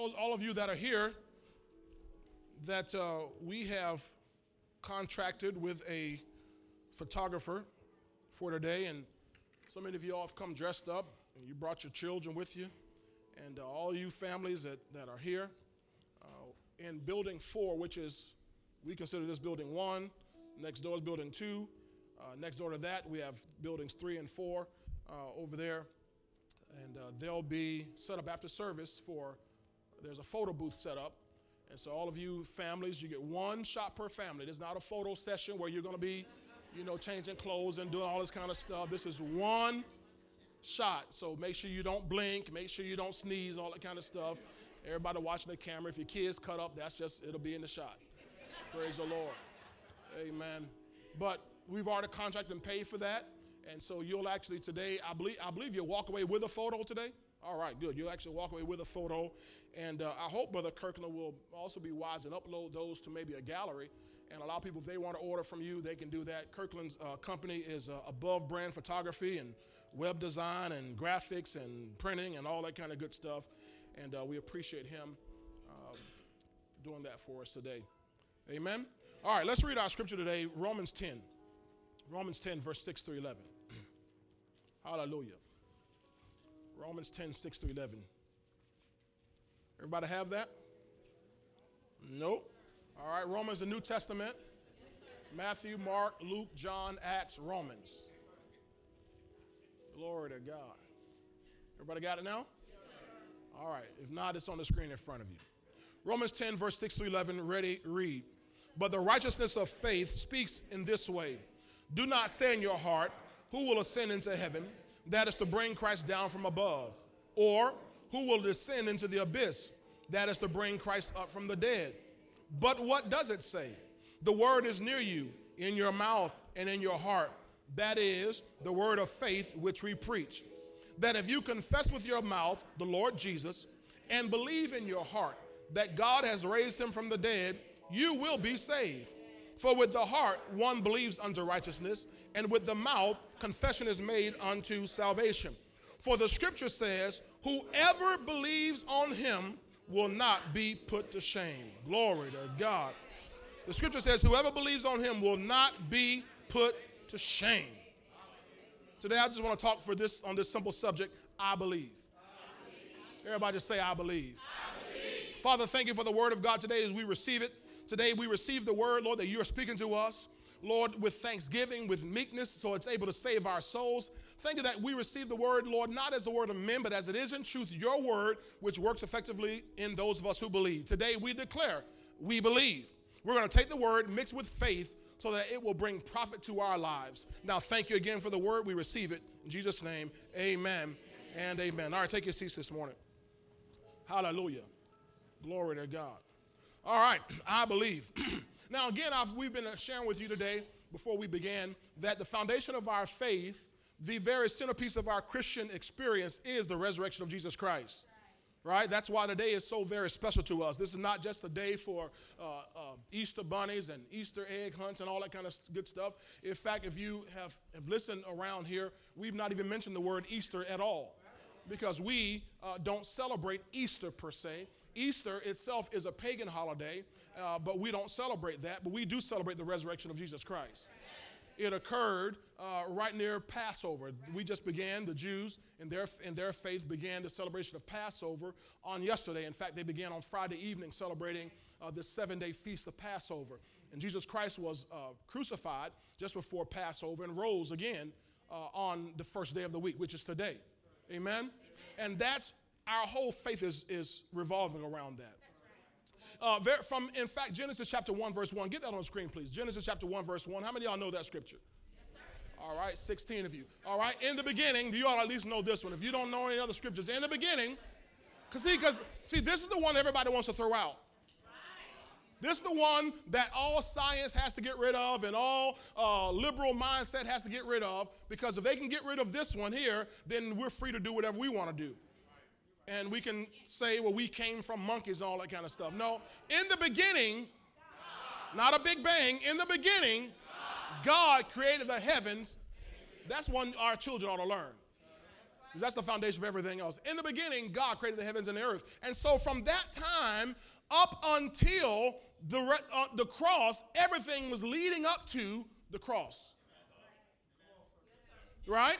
those all of you that are here, that uh, we have contracted with a photographer for today, and so many of you all have come dressed up, and you brought your children with you, and uh, all you families that, that are here uh, in building four, which is we consider this building one. Next door is building two. Uh, next door to that, we have buildings three and four uh, over there, and uh, they'll be set up after service for. There's a photo booth set up, and so all of you families, you get one shot per family. It's not a photo session where you're going to be, you know, changing clothes and doing all this kind of stuff. This is one shot. So make sure you don't blink, make sure you don't sneeze, all that kind of stuff. Everybody watching the camera, if your kids cut up, that's just it'll be in the shot. Praise the Lord. Amen. But we've already contracted and paid for that. And so you'll actually today, I believe, I believe you'll walk away with a photo today. All right, good. You'll actually walk away with a photo. And uh, I hope Brother Kirkland will also be wise and upload those to maybe a gallery and allow people, if they want to order from you, they can do that. Kirkland's uh, company is uh, above brand photography and web design and graphics and printing and all that kind of good stuff. And uh, we appreciate him uh, doing that for us today. Amen. All right, let's read our scripture today Romans 10. Romans 10, verse 6 through 11. Hallelujah. Romans 10, 6 through 11. Everybody have that? Nope. All right, Romans, the New Testament. Matthew, Mark, Luke, John, Acts, Romans. Glory to God. Everybody got it now? All right. If not, it's on the screen in front of you. Romans 10, verse 6 through 11. Ready, read. But the righteousness of faith speaks in this way Do not say in your heart, Who will ascend into heaven? That is to bring Christ down from above. Or, Who will descend into the abyss? That is to bring Christ up from the dead. But what does it say? The word is near you, in your mouth and in your heart. That is the word of faith which we preach. That if you confess with your mouth the Lord Jesus and believe in your heart that God has raised him from the dead, you will be saved. For with the heart one believes unto righteousness, and with the mouth confession is made unto salvation. For the scripture says, Whoever believes on him will not be put to shame. Glory to God. The scripture says, Whoever believes on him will not be put to shame. Today I just want to talk for this on this simple subject, I believe. Everybody just say, I believe. Father, thank you for the word of God today as we receive it. Today we receive the word, Lord, that you are speaking to us. Lord, with thanksgiving, with meekness, so it's able to save our souls. Thank you that we receive the word, Lord, not as the word of men, but as it is in truth, your word, which works effectively in those of us who believe. Today we declare we believe. We're going to take the word mixed with faith so that it will bring profit to our lives. Now, thank you again for the word. We receive it. In Jesus' name, amen and amen. All right, take your seats this morning. Hallelujah. Glory to God. All right, I believe. now, again, I've, we've been sharing with you today, before we began, that the foundation of our faith, the very centerpiece of our Christian experience, is the resurrection of Jesus Christ. Right? That's why today is so very special to us. This is not just a day for uh, uh, Easter bunnies and Easter egg hunts and all that kind of good stuff. In fact, if you have, have listened around here, we've not even mentioned the word Easter at all because we uh, don't celebrate Easter per se. Easter itself is a pagan holiday, uh, but we don't celebrate that, but we do celebrate the resurrection of Jesus Christ. It occurred uh, right near Passover. We just began, the Jews in their, in their faith began the celebration of Passover on yesterday. In fact, they began on Friday evening celebrating uh, this seven day feast of Passover. And Jesus Christ was uh, crucified just before Passover and rose again uh, on the first day of the week, which is today. Amen? And that's our whole faith is, is revolving around that. Uh, from, in fact, Genesis chapter 1, verse 1. Get that on the screen, please. Genesis chapter 1, verse 1. How many of y'all know that scripture? All right, 16 of you. All right, in the beginning, do you ought to at least know this one. If you don't know any other scriptures, in the beginning, because see, because see, this is the one everybody wants to throw out. This is the one that all science has to get rid of and all uh, liberal mindset has to get rid of because if they can get rid of this one here, then we're free to do whatever we want to do. And we can say, well, we came from monkeys and all that kind of stuff. No, in the beginning, not a big bang, in the beginning, God created the heavens. That's one our children ought to learn. That's the foundation of everything else. In the beginning, God created the heavens and the earth. And so from that time up until the, uh, the cross, everything was leading up to the cross. Right?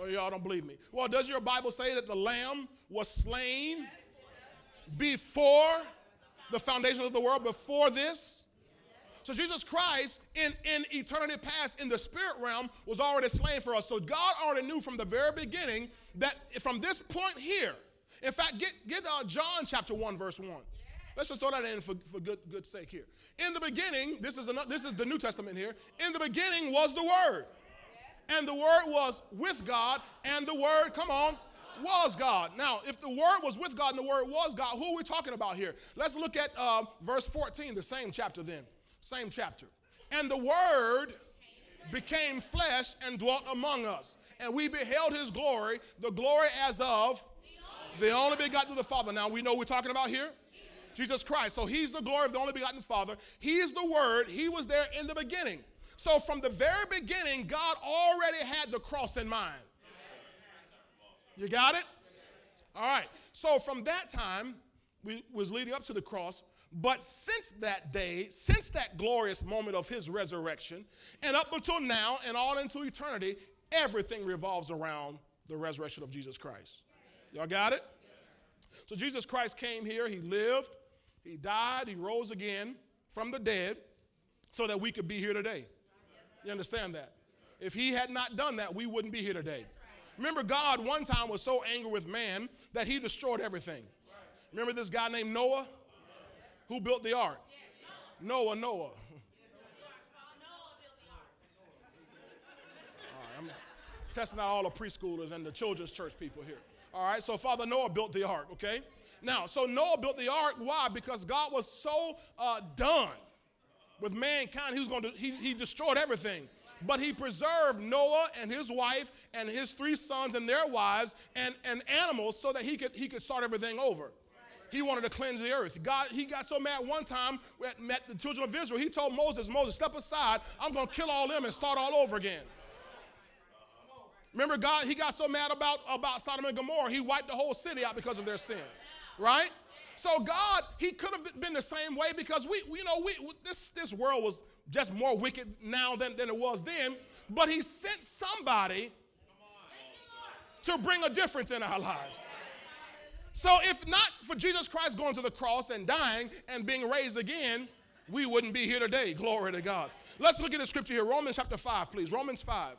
Oh, y'all don't believe me. Well, does your Bible say that the lamb was slain before the foundation of the world, before this? So Jesus Christ in, in eternity past in the spirit realm was already slain for us. So God already knew from the very beginning that from this point here, in fact, get, get uh, John chapter 1, verse 1. Let's just throw that in for, for good, good sake here. In the beginning, this is, another, this is the New Testament here. In the beginning was the Word. And the Word was with God, and the Word, come on, was God. Now, if the Word was with God and the Word was God, who are we talking about here? Let's look at uh, verse 14, the same chapter then. Same chapter. And the Word became flesh and dwelt among us. And we beheld his glory, the glory as of the only begotten of the Father. Now, we know we're talking about here Jesus Christ. So he's the glory of the only begotten Father. He is the Word. He was there in the beginning. So from the very beginning, God already had the cross in mind. You got it? All right. So from that time, we was leading up to the cross. But since that day, since that glorious moment of his resurrection, and up until now and all into eternity, everything revolves around the resurrection of Jesus Christ. Y'all got it? So Jesus Christ came here, he lived, he died, he rose again from the dead so that we could be here today. You understand that? If he had not done that, we wouldn't be here today. Remember, God one time was so angry with man that he destroyed everything. Remember this guy named Noah? Who built the ark? Noah, Noah. Testing out all the preschoolers and the children's church people here. All right, so Father Noah built the ark, okay? Now, so Noah built the ark. Why? Because God was so uh, done with mankind. He was going to, he, he destroyed everything. But he preserved Noah and his wife and his three sons and their wives and, and animals so that he could, he could start everything over. He wanted to cleanse the earth. God, he got so mad one time met the children of Israel. He told Moses, Moses, step aside. I'm going to kill all them and start all over again. Remember, God, he got so mad about, about Sodom and Gomorrah, he wiped the whole city out because of their sin right? So God, He could have been the same way because we, you know, we this this world was just more wicked now than, than it was then. But He sent somebody to bring a difference in our lives. So if not for Jesus Christ going to the cross and dying and being raised again, we wouldn't be here today. Glory to God. Let's look at the scripture here. Romans chapter 5, please. Romans 5.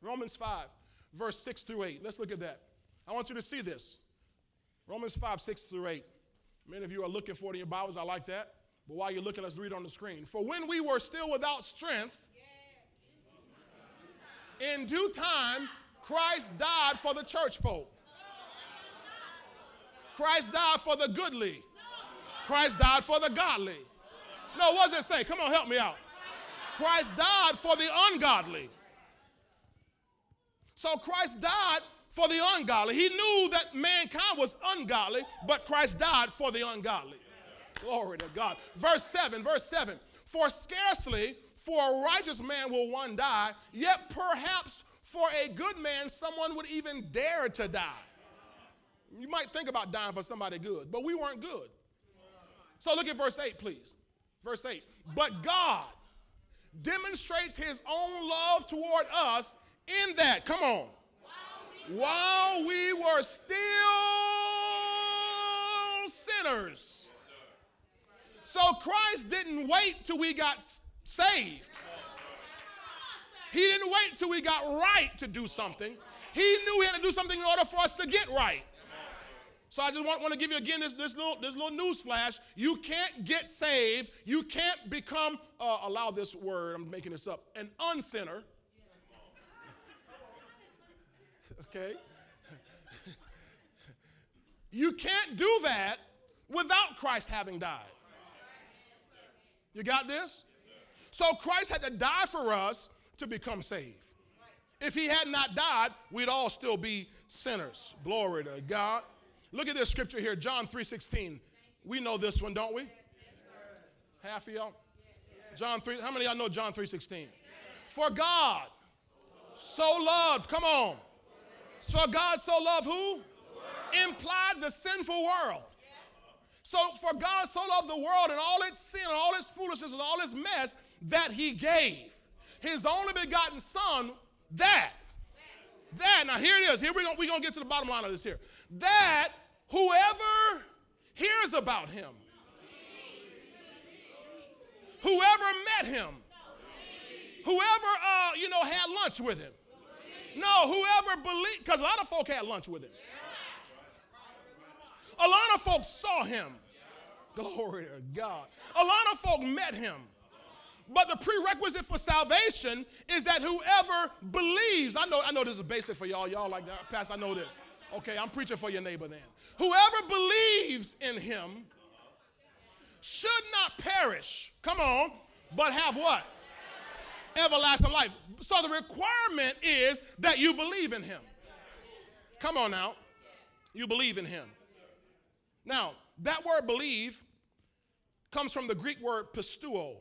Romans 5, verse 6 through 8. Let's look at that. I want you to see this. Romans 5, 6 through 8. Many of you are looking for it in your Bibles. I like that. But while you're looking, let's read on the screen. For when we were still without strength, in due time, Christ died for the church folk. Christ died for the goodly. Christ died for the godly. No, what does it say? Come on, help me out. Christ died for the ungodly. So Christ died for the ungodly. He knew that mankind was ungodly, but Christ died for the ungodly. Glory to God. Verse 7, verse 7. For scarcely for a righteous man will one die, yet perhaps for a good man someone would even dare to die. You might think about dying for somebody good, but we weren't good. So look at verse 8, please. Verse 8. But God demonstrates his own love toward us in that, come on, while we were still sinners. So Christ didn't wait till we got saved. He didn't wait till we got right to do something. He knew he had to do something in order for us to get right. So I just want, want to give you again this, this little this little news flash. You can't get saved. You can't become uh, allow this word. I'm making this up. An unsinner okay? you can't do that without Christ having died. You got this? So Christ had to die for us to become saved. If he had not died, we'd all still be sinners. Glory to God. Look at this scripture here, John 3:16. We know this one, don't we? Half of y'all? John 3, how many y'all know John 3:16? For God so loved, come on, So God so loved who? Implied the sinful world. So for God so loved the world and all its sin and all its foolishness and all its mess that he gave his only begotten son that that now here it is here we're gonna, we're gonna get to the bottom line of this here. That whoever hears about him whoever met him whoever uh, you know had lunch with him no whoever believed because a lot of folk had lunch with him a lot of folks saw him glory to god a lot of folk met him but the prerequisite for salvation is that whoever believes, I know, I know this is basic for y'all. Y'all like that. Pastor, I know this. Okay, I'm preaching for your neighbor then. Whoever believes in him should not perish. Come on, but have what? Everlasting life. So the requirement is that you believe in him. Come on now. You believe in him. Now, that word believe comes from the Greek word pisteuo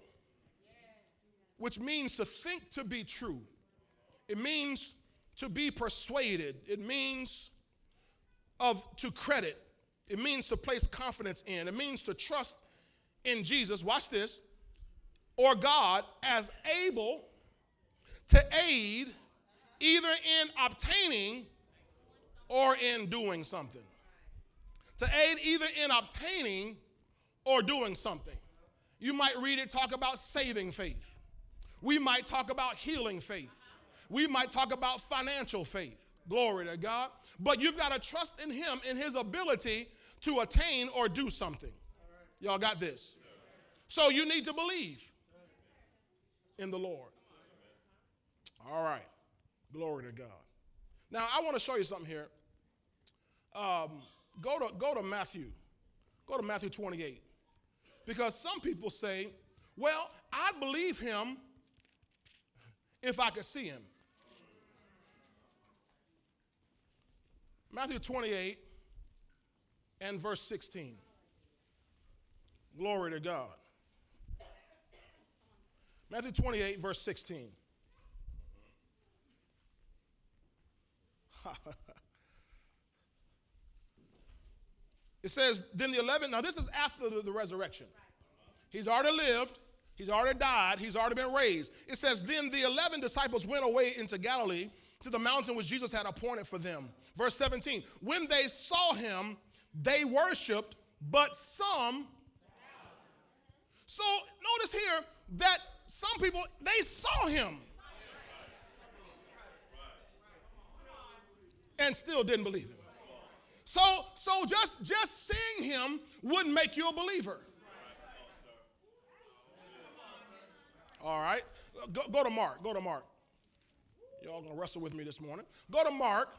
which means to think to be true. It means to be persuaded. It means of to credit. It means to place confidence in. It means to trust in Jesus. Watch this. Or God as able to aid either in obtaining or in doing something. To aid either in obtaining or doing something. You might read it talk about saving faith. We might talk about healing faith. We might talk about financial faith. Glory to God. But you've got to trust in Him, in His ability to attain or do something. Y'all got this? So you need to believe in the Lord. All right. Glory to God. Now, I want to show you something here. Um, go, to, go to Matthew. Go to Matthew 28. Because some people say, well, I'd believe him if I could see him. Matthew 28 and verse 16. Glory to God. Matthew 28, verse 16. it says, then the 11, now this is after the, the resurrection. He's already lived, He's already died, he's already been raised. It says, Then the 11 disciples went away into Galilee to the mountain which Jesus had appointed for them. Verse 17, when they saw him, they worshiped, but some. So notice here that some people, they saw him and still didn't believe him. So, so just, just seeing him wouldn't make you a believer. All right. Go, go to Mark. Go to Mark. Y'all gonna wrestle with me this morning. Go to Mark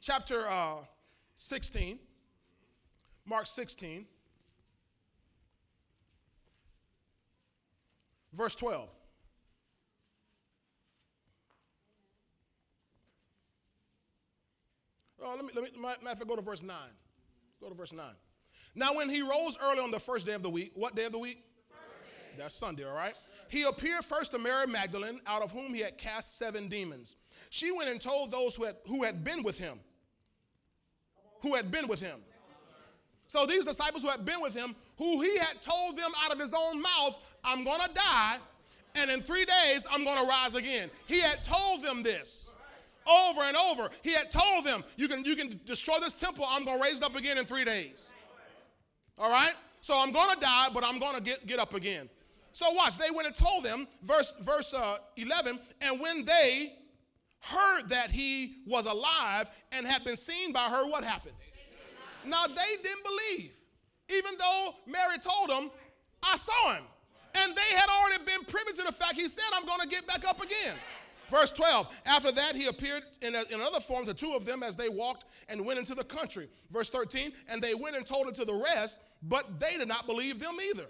chapter uh, 16. Mark 16. Verse 12. Oh, let me, let me, matter of fact, go to verse 9. Go to verse 9. Now, when he rose early on the first day of the week, what day of the week? The That's Sunday, all right? He appeared first to Mary Magdalene, out of whom he had cast seven demons. She went and told those who had, who had been with him. Who had been with him. So these disciples who had been with him, who he had told them out of his own mouth, I'm going to die, and in three days I'm going to rise again. He had told them this over and over. He had told them, you can, you can destroy this temple, I'm going to raise it up again in three days. All right? So I'm going to die, but I'm going to get, get up again. So watch, they went and told them, verse, verse uh, 11, and when they heard that he was alive and had been seen by her, what happened? Now they didn't believe, even though Mary told them, I saw him. And they had already been privy to the fact he said, I'm going to get back up again. Verse 12, after that, he appeared in, a, in, another form to two of them as they walked and went into the country. Verse 13, and they went and told it to the rest, but they did not believe them either.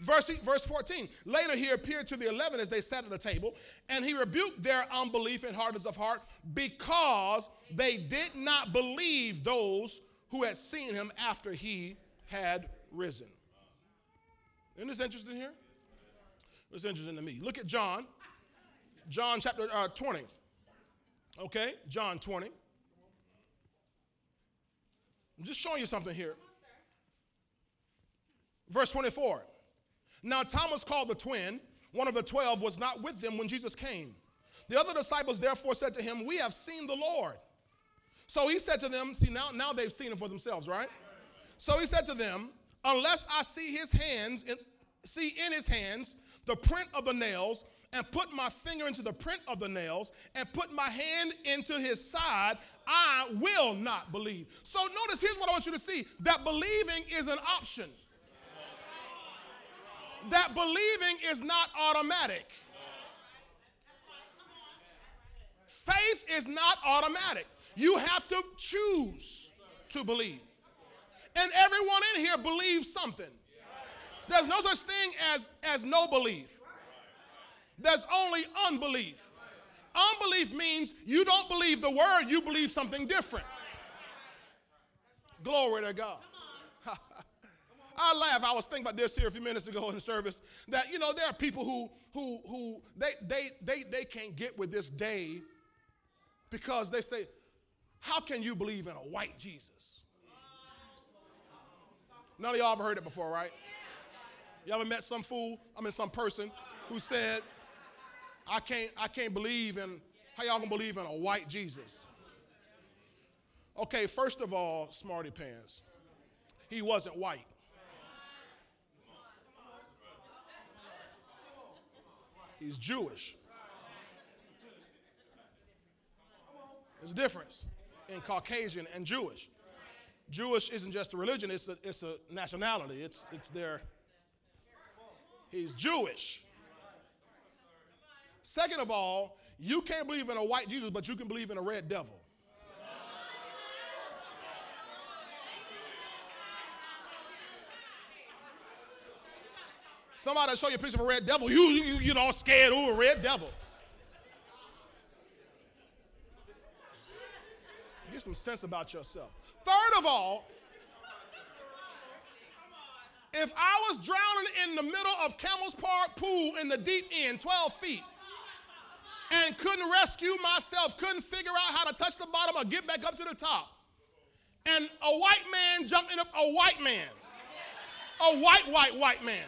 Verse, verse 14. Later he appeared to the eleven as they sat at the table, and he rebuked their unbelief and hardness of heart because they did not believe those who had seen him after he had risen. Isn't this interesting here? It's interesting to me. Look at John, John chapter uh, 20. Okay, John 20. I'm just showing you something here. Verse 24. Now, Thomas called the twin, one of the twelve, was not with them when Jesus came. The other disciples therefore said to him, We have seen the Lord. So he said to them, See, now, now they've seen him for themselves, right? So he said to them, Unless I see his hands, in, see in his hands the print of the nails, and put my finger into the print of the nails, and put my hand into his side, I will not believe. So notice, here's what I want you to see that believing is an option. That believing is not automatic. Faith is not automatic. You have to choose to believe. And everyone in here believes something. There's no such thing as, as no belief. There's only unbelief. Unbelief means you don't believe the word, you believe something different. Glory to God. I laugh. I was thinking about this here a few minutes ago in service. That you know there are people who who who they they they they can't get with this day because they say, "How can you believe in a white Jesus?" None of y'all ever heard it before, right? You ever met some fool? I mean, some person who said, "I can't I can't believe in how y'all gonna believe in a white Jesus?" Okay, first of all, smarty pants. He wasn't white. He's Jewish. There's a difference in Caucasian and Jewish. Jewish isn't just a religion, it's a, it's a nationality. It's, it's their, he's Jewish. Second of all, you can't believe in a white Jesus, but you can believe in a red devil. Somebody show you a picture of a red devil. You, you, you know, scared, ooh, a red devil. Get some sense about yourself. Third of all, if I was drowning in the middle of Camel's Park Pool in the deep end, 12 feet, and couldn't rescue myself, couldn't figure out how to touch the bottom or get back up to the top, and a white man jumped in a, a white man, a white, white, white man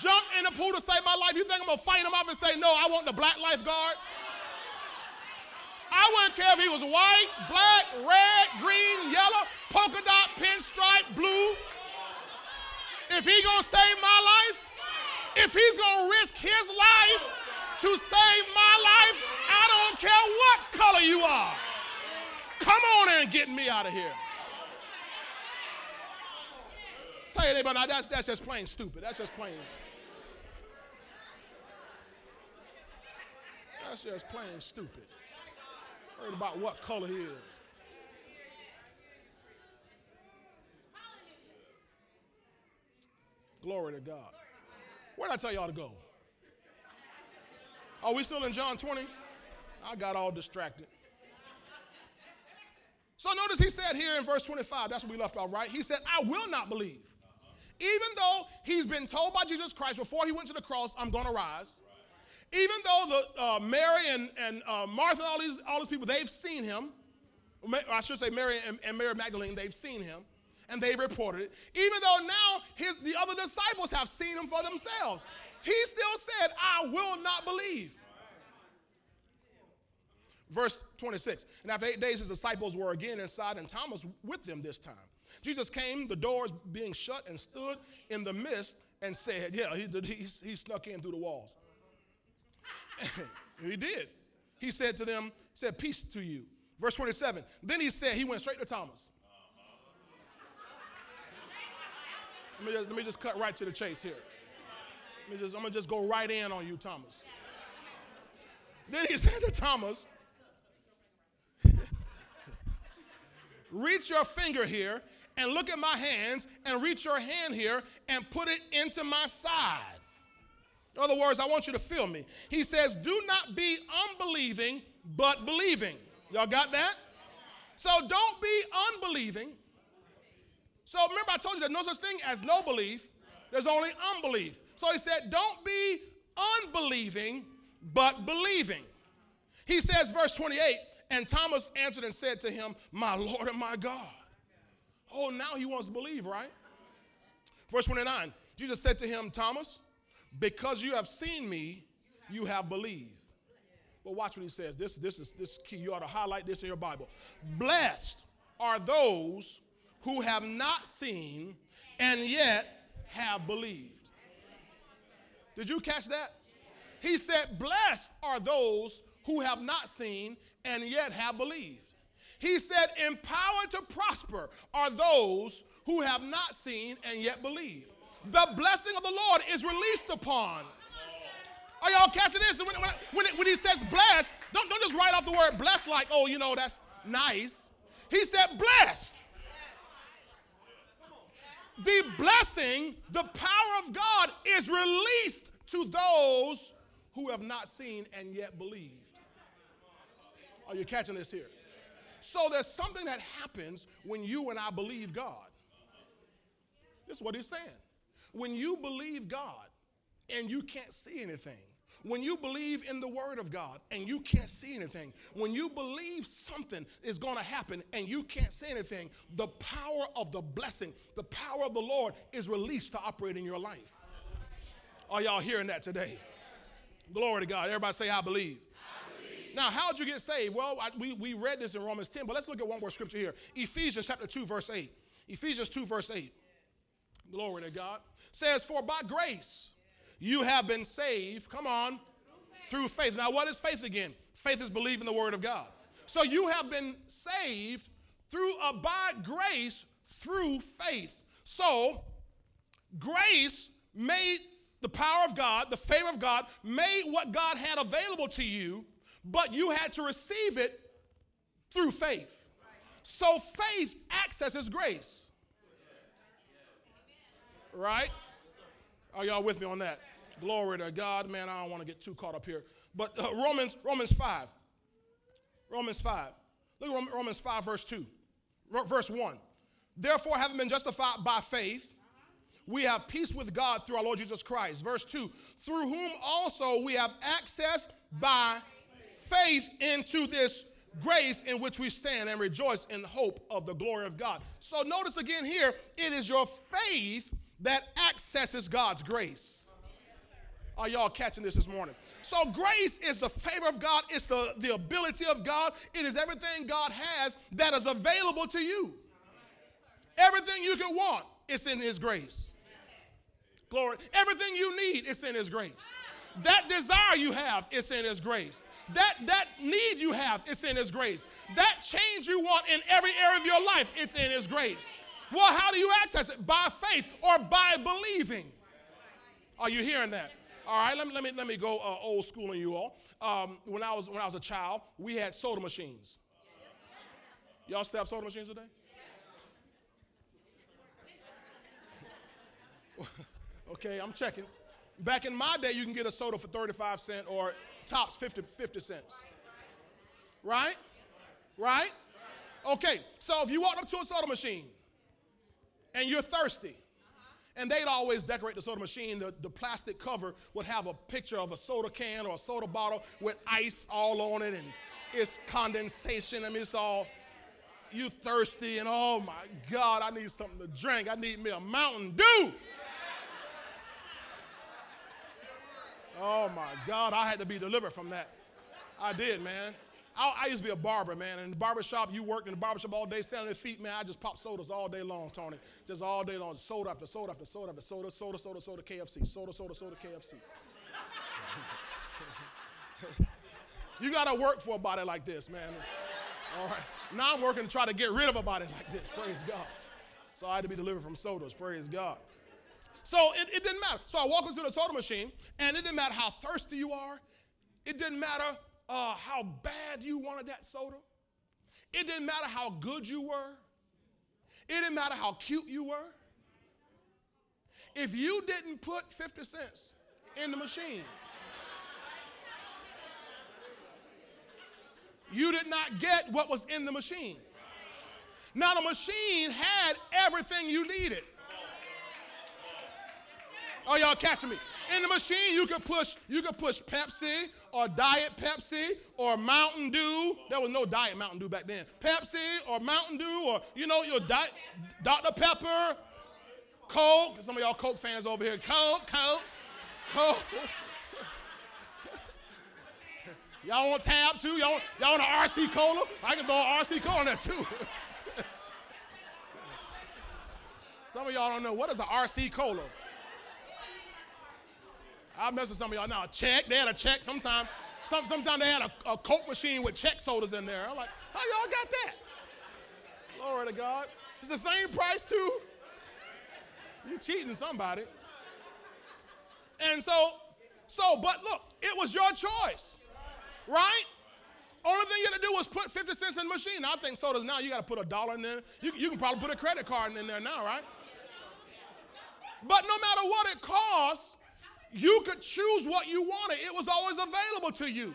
jump in the pool to save my life, you think I'm gonna fight him off and say, no, I want the black lifeguard? I wouldn't care if he was white, black, red, green, yellow, polka dot, pinstripe, blue. If he gonna save my life, if he's gonna risk his life to save my life, I don't care what color you are. Come on and get me out of here. Tell you now that's, that's just plain stupid. That's just plain. That's just plain stupid. Heard about what color he is. Glory to God. Where did I tell y'all to go? Are we still in John 20? I got all distracted. So notice he said here in verse 25, that's where we left off, right? He said, I will not believe. Even though he's been told by Jesus Christ before he went to the cross, I'm going to rise. Even though the, uh, Mary and, and uh, Martha and all these, all these people, they've seen him. I should say Mary and, and Mary Magdalene, they've seen him and they've reported it. Even though now his, the other disciples have seen him for themselves, he still said, I will not believe. Verse 26. And after eight days, his disciples were again inside, and Thomas with them this time. Jesus came, the doors being shut, and stood in the midst and said, Yeah, he, he, he snuck in through the walls. he did. He said to them, said, Peace to you. Verse 27. Then he said, he went straight to Thomas. Let me just, let me just cut right to the chase here. Let me just, I'm going to just go right in on you, Thomas. Then he said to Thomas, Reach your finger here and look at my hands, and reach your hand here and put it into my side. In other words, I want you to feel me. He says, Do not be unbelieving, but believing. Y'all got that? So don't be unbelieving. So remember, I told you there's no such thing as no belief, there's only unbelief. So he said, Don't be unbelieving, but believing. He says, verse 28, and Thomas answered and said to him, My Lord and my God. Oh, now he wants to believe, right? Verse 29, Jesus said to him, Thomas, because you have seen me, you have believed. But watch what he says. This, this is this is key. You ought to highlight this in your Bible. Blessed are those who have not seen and yet have believed. Did you catch that? He said, Blessed are those who have not seen and yet have believed. He said, Empowered to prosper are those who have not seen and yet believe. The blessing of the Lord is released upon. Are y'all catching this? When, when, when, it, when he says blessed, don't, don't just write off the word blessed like, oh, you know, that's nice. He said blessed. The blessing, the power of God is released to those who have not seen and yet believed. Are you catching this here? So there's something that happens when you and I believe God. This is what he's saying. When you believe God and you can't see anything, when you believe in the Word of God and you can't see anything, when you believe something is going to happen and you can't see anything, the power of the blessing, the power of the Lord is released to operate in your life. Are y'all hearing that today? Glory to God. Everybody say, I believe. Now, how'd you get saved? Well, I, we, we read this in Romans 10, but let's look at one more scripture here. Ephesians chapter 2, verse 8. Ephesians 2, verse 8. Glory to God. Says, For by grace you have been saved, come on, through faith. Now, what is faith again? Faith is believing the word of God. So you have been saved through a by grace through faith. So grace made the power of God, the favor of God, made what God had available to you, but you had to receive it through faith. So faith accesses grace. Right? Are y'all with me on that? Glory to God. Man, I don't want to get too caught up here. But uh, Romans, Romans 5. Romans 5. Look at Romans 5, verse 2. Verse 1. Therefore, having been justified by faith, we have peace with God through our Lord Jesus Christ. Verse 2. Through whom also we have access by faith into this grace in which we stand and rejoice in the hope of the glory of God. So notice again here, it is your faith that accesses God's grace. Are y'all catching this this morning? So, grace is the favor of God, it's the, the ability of God, it is everything God has that is available to you. Everything you can want, it's in His grace. Glory. Everything you need, it's in His grace. That desire you have, it's in His grace. That, that need you have, it's in His grace. That change you want in every area of your life, it's in His grace. Well, how do you access it? By faith or by believing. Are you hearing that? All right, let me, let me, let me go uh, old school on you all. Um, when, I was, when I was a child, we had soda machines. Y'all still have soda machines today? okay, I'm checking. Back in my day, you can get a soda for 35 cents or tops 50, 50 cents. Right? Right? Okay, so if you walk up to a soda machine and you're thirsty, and they'd always decorate the soda machine. The, the plastic cover would have a picture of a soda can or a soda bottle with ice all on it, and it's condensation. I mean, it's all you thirsty, and oh my God, I need something to drink. I need me a Mountain Dew. Oh my God, I had to be delivered from that. I did, man. I, I, used to be a barber, man. In the barber shop, you worked in the barber shop all day, standing on your feet, man. I just pop sodas all day long, Tony. Just all day long. Soda after soda after soda after soda, soda, soda, soda, KFC. Soda, soda, soda, KFC. you got to work for a body like this, man. All right. Now I'm working to try to get rid of a body like this. Praise God. So I had to be delivered from sodas. Praise God. So it, it didn't matter. So I walk into the soda machine, and it didn't matter how thirsty you are. It didn't matter uh, how bad you wanted that soda. It didn't matter how good you were. It didn't matter how cute you were. If you didn't put 50 cents in the machine, you did not get what was in the machine. Now, the machine had everything you needed. Are y'all catching me? In the machine, you could push, you could push Pepsi or Diet Pepsi or Mountain Dew. There was no Diet Mountain Dew back then. Pepsi or Mountain Dew or you know your Diet Dr. Pepper, Coke. Some of y'all Coke fans over here. Coke, Coke, Coke. y'all want tab too? Y'all, y'all want an RC cola? I can throw an RC cola in there too. Some of y'all don't know what is an RC cola. I mess with some of y'all now. A check, they had a check. Sometimes, some, sometimes they had a, a Coke machine with Chek sodas in there. I'm like, how y'all got that? Glory to God. It's the same price too. You're cheating somebody. And so, so, but look, it was your choice, right? Only thing you had to do was put 50 cents in the machine. I think sodas now, you got to put a dollar in there. You, you can probably put a credit card in there now, right? But no matter what it costs, you could choose what you wanted. It was always available to you.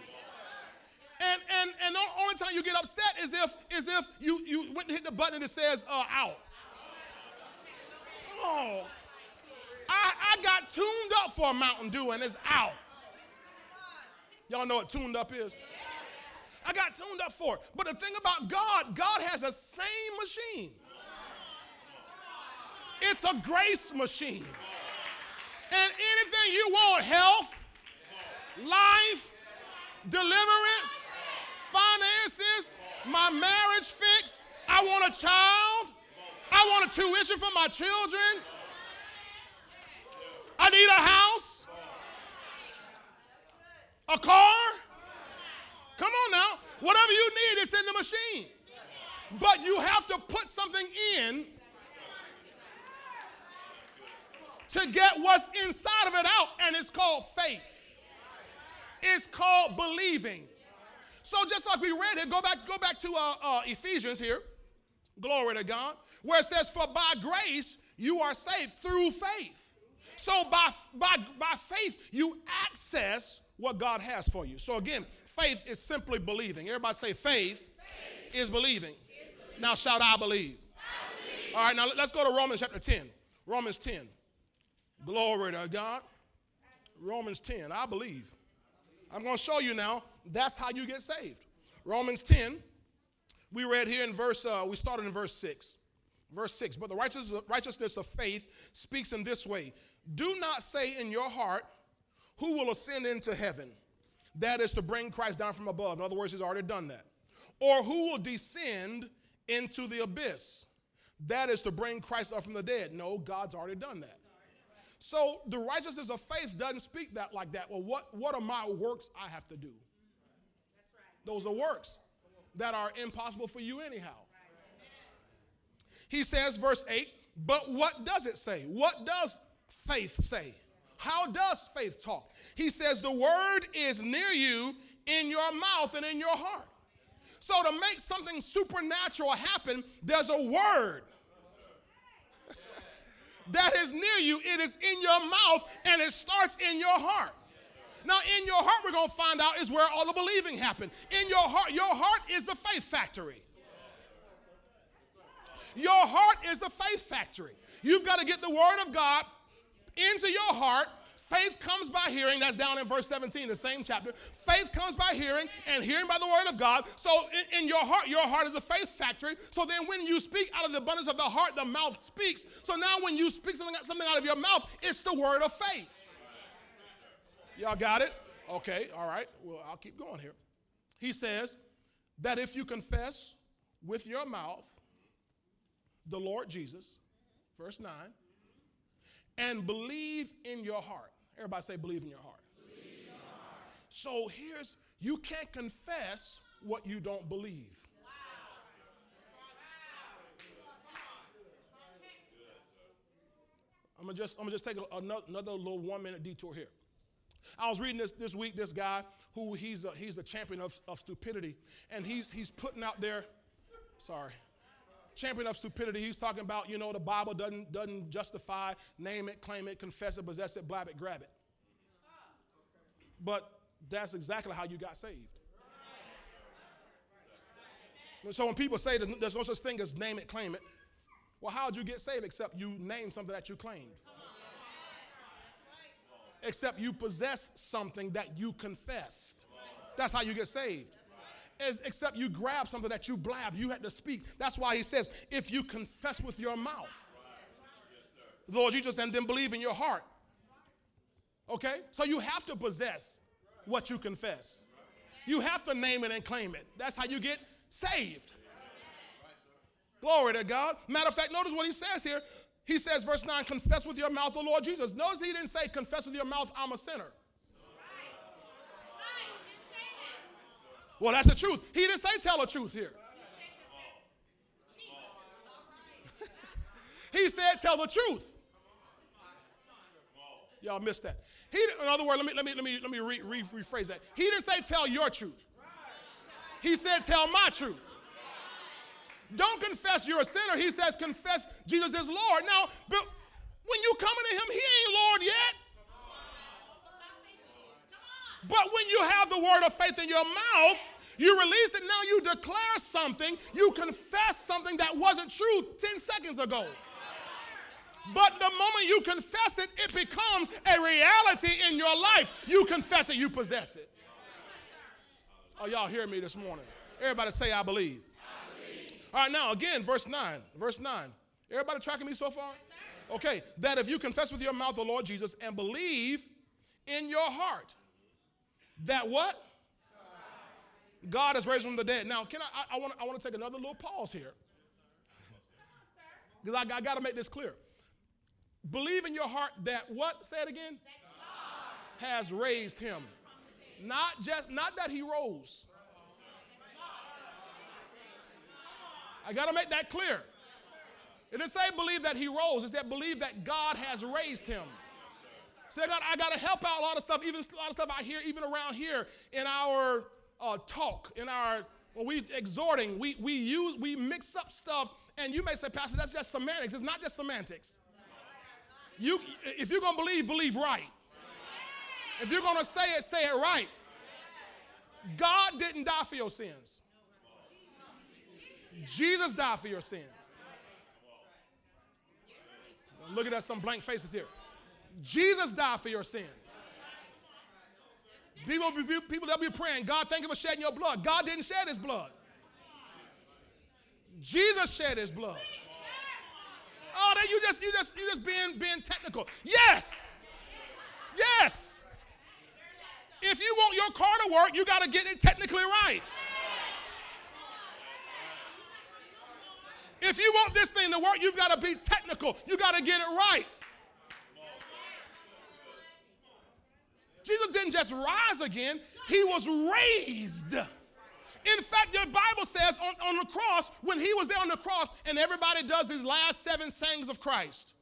And and and the only time you get upset is if is if you you went and hit the button and it says uh, out. Oh, I, I got tuned up for a Mountain Dew and it's out. Y'all know what tuned up is? I got tuned up for it. But the thing about God, God has a same machine. It's a grace machine. And anything you want health, life, deliverance, finances, my marriage fixed, I want a child, I want a tuition for my children, I need a house, a car. Come on now. Whatever you need, it's in the machine. But you have to put something in to get what's inside of it out, and it's called faith. It's called believing. So just like we read it, go back, go back to uh, uh, Ephesians here. Glory to God, where it says, "For by grace you are saved through faith." So by by by faith you access what God has for you. So again, faith is simply believing. Everybody say, faith, faith. Is, believing. is believing. Now shout, I believe. I believe. All right, now let's go to Romans chapter 10. Romans 10. Glory to God. Romans 10, I believe. I'm going to show you now. That's how you get saved. Romans 10, we read here in verse, uh, we started in verse 6. Verse 6, but the righteousness, righteousness of faith speaks in this way Do not say in your heart, Who will ascend into heaven? That is to bring Christ down from above. In other words, he's already done that. Or who will descend into the abyss? That is to bring Christ up from the dead. No, God's already done that. So the righteousness of faith doesn't speak that like that. Well, what, what are my works I have to do? Those are works that are impossible for you anyhow. He says, verse 8, but what does it say? What does faith say? How does faith talk? He says, the word is near you in your mouth and in your heart. So to make something supernatural happen, there's a word that is near you. It is in your mouth and it starts in your heart. Now, in your heart, we're going to find out is where all the believing happened. In your heart, your heart is the faith factory. Your heart is the faith factory. You've got to get the word of God into your heart Faith comes by hearing, that's down in verse 17, the same chapter. Faith comes by hearing, and hearing by the word of God. So in, in, your heart, your heart is a faith factory. So then when you speak out of the abundance of the heart, the mouth speaks. So now when you speak something, something out of your mouth, it's the word of faith. Y'all got it? Okay, all right. Well, I'll keep going here. He says that if you confess with your mouth the Lord Jesus, verse 9, and believe in your heart Everybody say, believe in your heart. In your heart. So here's, you can't confess what you don't believe. I'm gonna just I'm gonna just take a, another, another little one minute detour here. I was reading this this week. This guy who he's a, he's a champion of, of stupidity, and he's he's putting out there. Sorry, champion of stupidity. He's talking about, you know, the Bible doesn't, doesn't justify name it, claim it, confess it, possess it, blab it, grab it. But that's exactly how you got saved. So when people say there's no such thing as name it, claim it, well, how did you get saved except you named something that you claimed? except you possess something that you confessed. That's how you get saved. Except you grab something that you blabbed, you had to speak. That's why he says, if you confess with your mouth, the Lord Jesus, and then believe in your heart. Okay? So you have to possess what you confess. You have to name it and claim it. That's how you get saved. Glory to God. Matter of fact, notice what he says here. He says, verse 9, confess with your mouth the Lord Jesus. Notice he didn't say, confess with your mouth, I'm a sinner. Well, that's the truth. He didn't say tell the truth here. he said tell the truth. Y'all missed that. He, in other words, let me let me let me let me re, re, rephrase that. He didn't say tell your truth. He said tell my truth. Don't confess you're a sinner. He says confess Jesus is Lord. Now, but when you come to him, he ain't Lord yet. But when you have the word of faith in your mouth, you release it, now you declare something, you confess something that wasn't true 10 seconds ago. But the moment you confess it, it becomes a reality in your life. You confess it, you possess it. Oh, y'all hear me this morning? Everybody say, I believe. All right, now again, verse 9. Verse 9. Everybody tracking me so far? Okay, that if you confess with your mouth the Lord Jesus and believe in your heart that what? God has raised from the dead. Now, can I? I, I want. I want to take another little pause here because I, I got to make this clear. Believe in your heart that what? Say it again. Has raised him. Not just not that he rose. I got to make that clear. It didn't say believe that he rose. It said believe that God has raised him. So I got, I got to help out a lot of stuff, even a lot of stuff I hear even around here in our uh, talk, in our when we exhorting, we, we use we mix up stuff, and you may say, Pastor, that's just semantics. It's not just semantics. You, if you're gonna believe, believe right. If you're gonna say it, say it right. God didn't die for your sins. Jesus died for your sins. Looking at some blank faces here. Jesus died for your sins. People, people that be praying, God, thank you for shedding your blood. God didn't shed his blood. Jesus shed his blood. Oh, that you just you just you just being being technical. Yes. Yes. If you want your car to work, you got to get it technically right. If you want this thing to work, you've got to be technical. You got to get it right. Jesus didn't just rise again, he was raised. In fact, the Bible says on, on the cross, when he was there on the cross, and everybody does these last seven sayings of Christ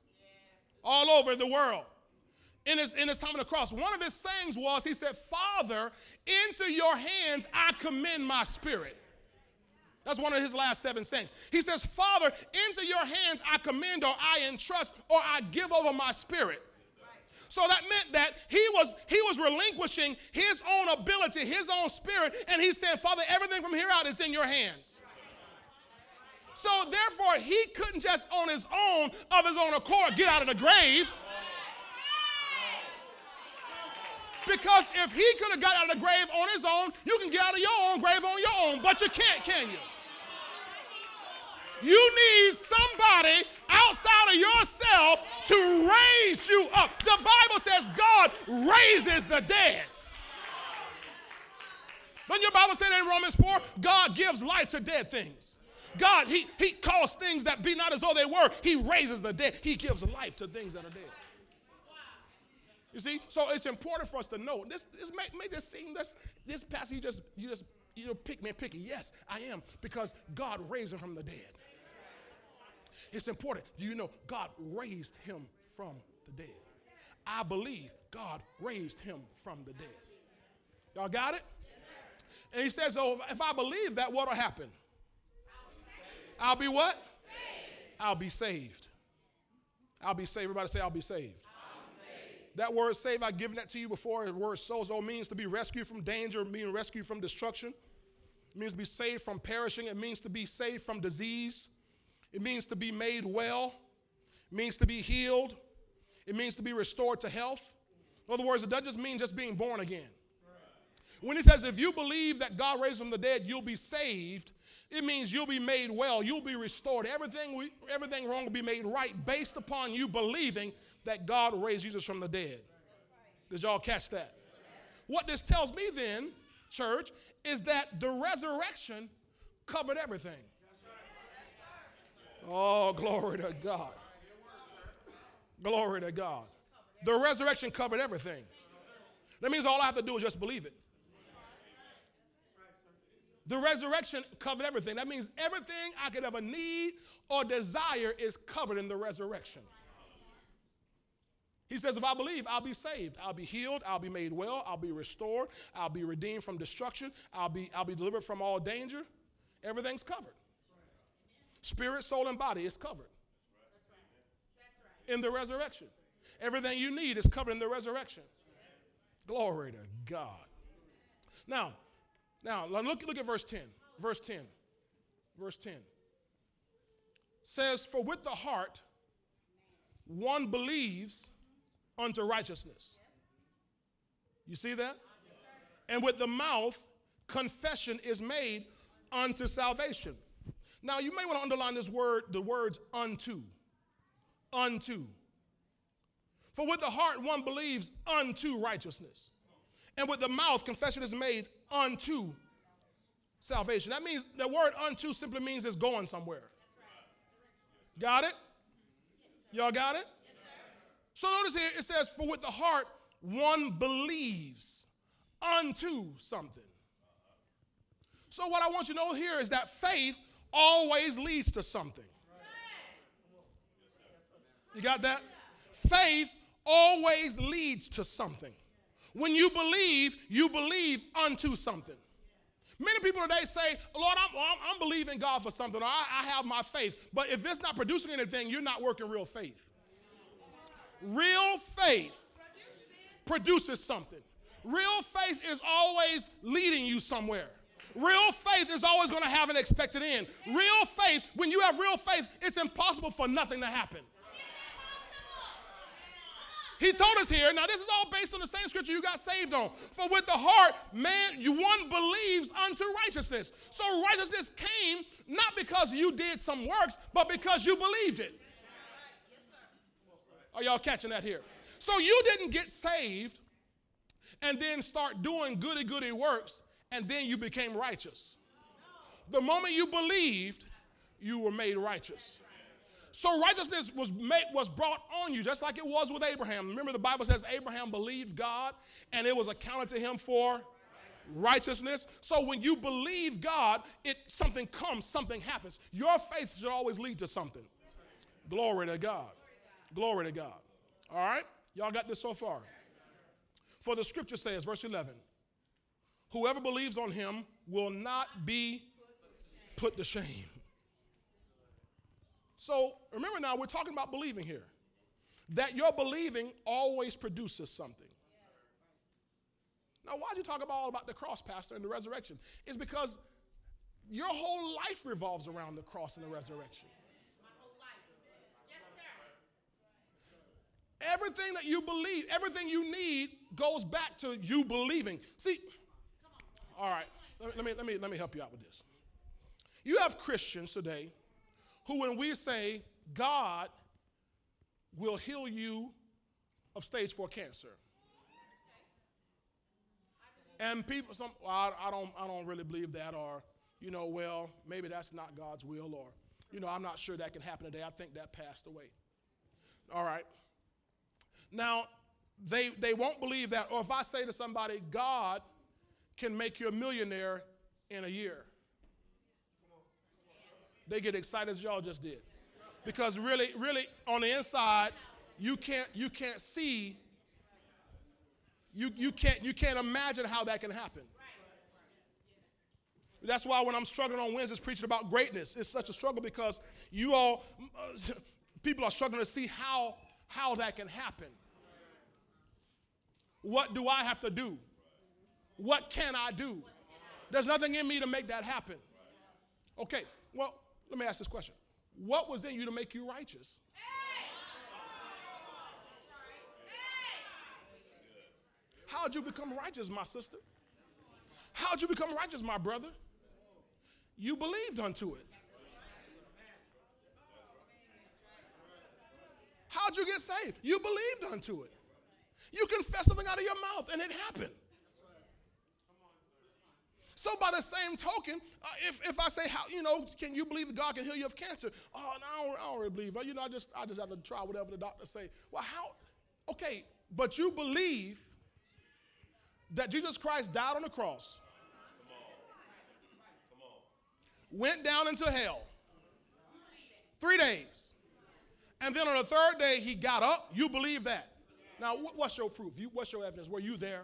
all over the world. In his, in his time on the cross, one of his sayings was, he said, Father, into your hands I commend my spirit. That's one of his last seven sayings. He says, Father, into your hands I commend, or I entrust, or I give over my spirit. So that meant that he was he was relinquishing his own ability, his own spirit, and he said, Father, everything from here out is in your hands. So therefore, he couldn't just on his own, of his own accord, get out of the grave. Because if he could have got out of the grave on his own, you can get out of your own grave on your own, but you can't, can you? You need somebody outside of yourself to raise you up. The Bible says God raises the dead. Then your Bible said in Romans 4, God gives life to dead things. God, he, he calls things that be not as though they were. He raises the dead. He gives life to things that are dead. You see, so it's important for us to know. This, this may, may just seem this this passage you just you just you know pick me picky. Yes, I am because God raised him from the dead. It's important. Do you know God raised him from the dead? I believe God raised him from the dead. Y'all got it? And he says, Oh, if I believe that, what'll happen? I'll be what? I'll be saved. I'll be saved. Everybody say, I'll be saved. That word save, I've given that to you before. The word sozo means to be rescued from danger, means rescued from destruction. It means to be saved from perishing. It means to be saved from disease. It means to be made well. It means to be healed. It means to be restored to health. In other words, it doesn't just mean just being born again. When he says, if you believe that God raised from the dead, you'll be saved, it means you'll be made well, you'll be restored. Everything, we, everything wrong will be made right based upon you believing that God raised Jesus from the dead. Did y'all catch that? What this tells me then, church, is that the resurrection covered everything. Oh, glory to God. Glory to God. The resurrection covered everything. That means all I have to do is just believe it. The resurrection covered everything. That means everything I could ever need or desire is covered in the resurrection. He says, if I believe, I'll be saved. I'll be healed. I'll be made well. I'll be restored. I'll be redeemed from destruction. I'll be, I'll be delivered from all danger. Everything's covered. Spirit, soul, and body is covered in the resurrection. Everything you need is covered in the resurrection. Glory to God. Now, now look, look at verse 10. Verse 10. Verse 10 says, For with the heart one believes unto righteousness. You see that? And with the mouth confession is made unto salvation. Now you may want to underline this word, the words unto. Unto. For with the heart one believes unto righteousness. And with the mouth confession is made unto salvation. That means the word unto simply means it's going somewhere. Got it? Y'all got it? So notice here it says, For with the heart one believes unto something. So what I want you to know here is that faith always leads to something. You got that? Faith always leads to something. When you believe, you believe unto something. Many people today say, Lord, I'm, I'm, believing God for something, or I, I have my faith. But if it's not producing anything, you're not working real faith. Real faith produces something. Real faith is always leading you somewhere. Real faith is always going to have an expected end. Real faith, when you have real faith, it's impossible for nothing to happen. He told us here, now this is all based on the same scripture you got saved on. For with the heart, man, you one believes unto righteousness. So righteousness came not because you did some works, but because you believed it. Are y'all catching that here? So you didn't get saved and then start doing goody goody works and then you became righteous. The moment you believed, you were made righteous. So righteousness was made, was brought on you, just like it was with Abraham. Remember, the Bible says Abraham believed God, and it was accounted to him for righteousness. So when you believe God, it something comes, something happens. Your faith should always lead to something. Glory to God. Glory to God. All right? Y'all got this so far? For the scripture says, verse 11, whoever believes on him will not be put to shame. So remember now, we're talking about believing here. That your believing always produces something. Now, why did you talk about all about the cross, Pastor, and the resurrection? It's because your whole life revolves around the cross and the resurrection. Everything that you believe, everything you need goes back to you believing. See, all right, let me, let me, let me help you out with this. You have Christians today who, when we say God will heal you of stage four cancer, and people, some, well, I, I, don't, I don't really believe that, or, you know, well, maybe that's not God's will, or, you know, I'm not sure that can happen today. I think that passed away. All right. Now, they, they won't believe that. Or if I say to somebody, God can make you a millionaire in a year, they get excited as y'all just did. Because really, really, on the inside, you can't, you can't see, you, you, can't, you can't imagine how that can happen. That's why when I'm struggling on Wednesdays preaching about greatness, it's such a struggle because you all, people are struggling to see how, how that can happen. What do I have to do? What can I do? There's nothing in me to make that happen. Okay, well, let me ask this question What was in you to make you righteous? How'd you become righteous, my sister? How'd you become righteous, my brother? You believed unto it. How'd you get saved? You believed unto it. You confess something out of your mouth and it happened. So by the same token, uh, if, if I say, how, you know, can you believe that God can heal you of cancer? Oh, no, I don't, I don't really believe. You know, I just, I just have to try whatever the doctor say. Well, how? Okay, but you believe that Jesus Christ died on the cross, went down into hell, three days, and then on the third day he got up. You believe that? Now, what's your proof? You, what's your evidence? Were you there?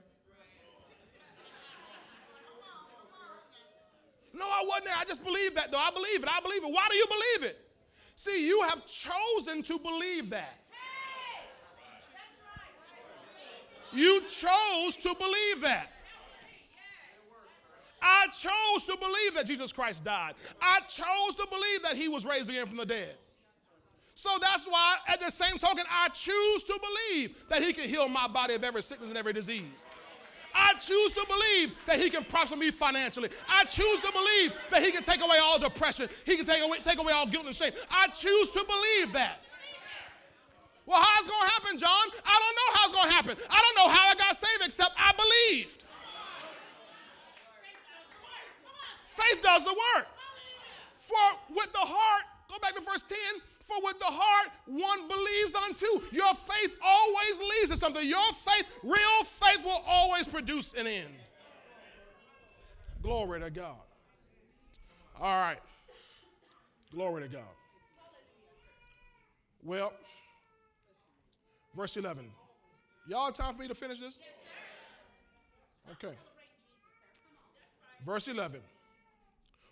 No, I wasn't there. I just believe that, though. I believe it. I believe it. Why do you believe it? See, you have chosen to believe that. You chose to believe that. I chose to believe that Jesus Christ died. I chose to believe that he was raised again from the dead. So that's why, at the same token, I choose to believe that he can heal my body of every sickness and every disease. I choose to believe that he can prosper me financially. I choose to believe that he can take away all depression. He can take away, take away all guilt and shame. I choose to believe that. Well, how's it going to happen, John? I don't know how it's going to happen. I don't know how I got saved except I believed. Faith does the work. For with the heart, go back to verse 10, for with the heart one believes unto. Your faith always leads to something. Your faith, real faith, will always produce an end. Glory to God. All right. Glory to God. Well, verse 11. Y'all have time for me to finish this? Okay. Verse 11.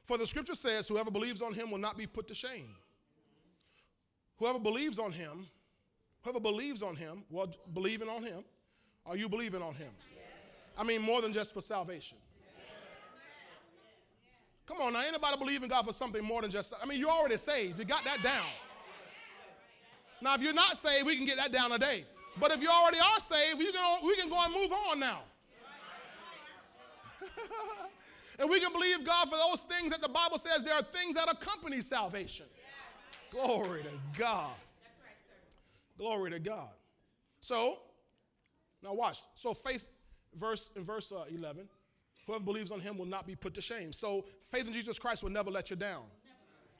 For the scripture says, Whoever believes on him will not be put to shame. Whoever believes on him, whoever believes on him, well, believing on him, are you believing on him? I mean, more than just for salvation. Come on now, anybody believe in God for something more than just, I mean, you're already saved. You got that down. Now, if you're not saved, we can get that down today. But if you already are saved, we can, we can go and move on now. and we can believe God for those things that the Bible says there are things that accompany salvation. Glory to God. Glory to God. So, now watch. So faith, verse in verse uh, 11, whoever believes on him will not be put to shame. So faith in Jesus Christ will never let you down.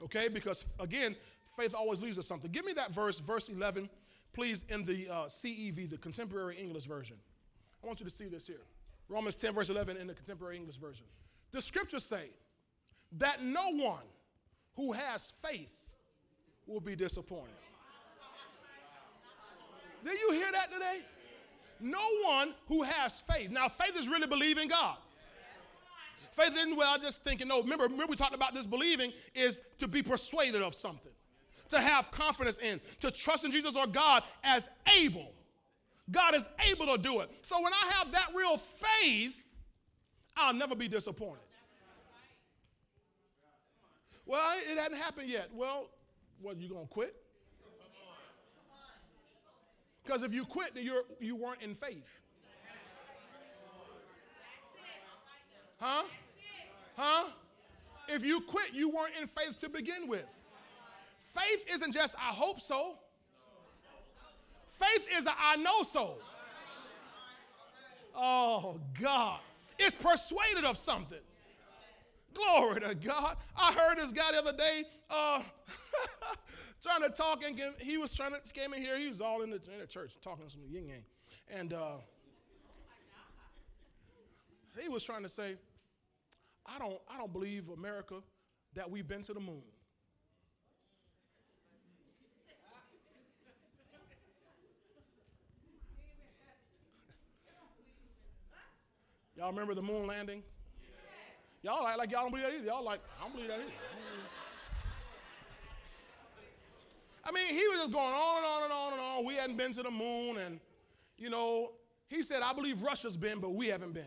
Okay? Because again, faith always leads to something. Give me that verse, verse 11, please, in the uh, CEV, the Contemporary English Version. I want you to see this here. Romans 10, verse 11 in the Contemporary English Version. The scriptures say that no one who has faith will be disappointed. Did you hear that today? No one who has faith. Now, faith is really believing God. Faith isn't, well, just thinking, no, remember, remember we talked about this believing is to be persuaded of something, to have confidence in, to trust in Jesus or God as able. God is able to do it. So when I have that real faith, I'll never be disappointed. Well, it hadn't happened yet. Well, what, you going to quit? Because if you quit, then you're, you weren't in faith. Huh? Huh? If you quit, you weren't in faith to begin with. Faith isn't just, I hope so. Faith is a I know so. Oh, God. It's persuaded of something. Glory to God. I heard this guy the other day uh, trying to talk, and he was trying to came in here. He was all in the, in the church talking some yin yang, and uh, he was trying to say, "I don't, I don't believe America that we've been to the moon." Y'all remember the moon landing? Y'all act like y'all don't believe that either. Y'all like, I don't believe that either. I mean, he was just going on and on and on and on. We hadn't been to the moon, and you know, he said, I believe Russia's been, but we haven't been.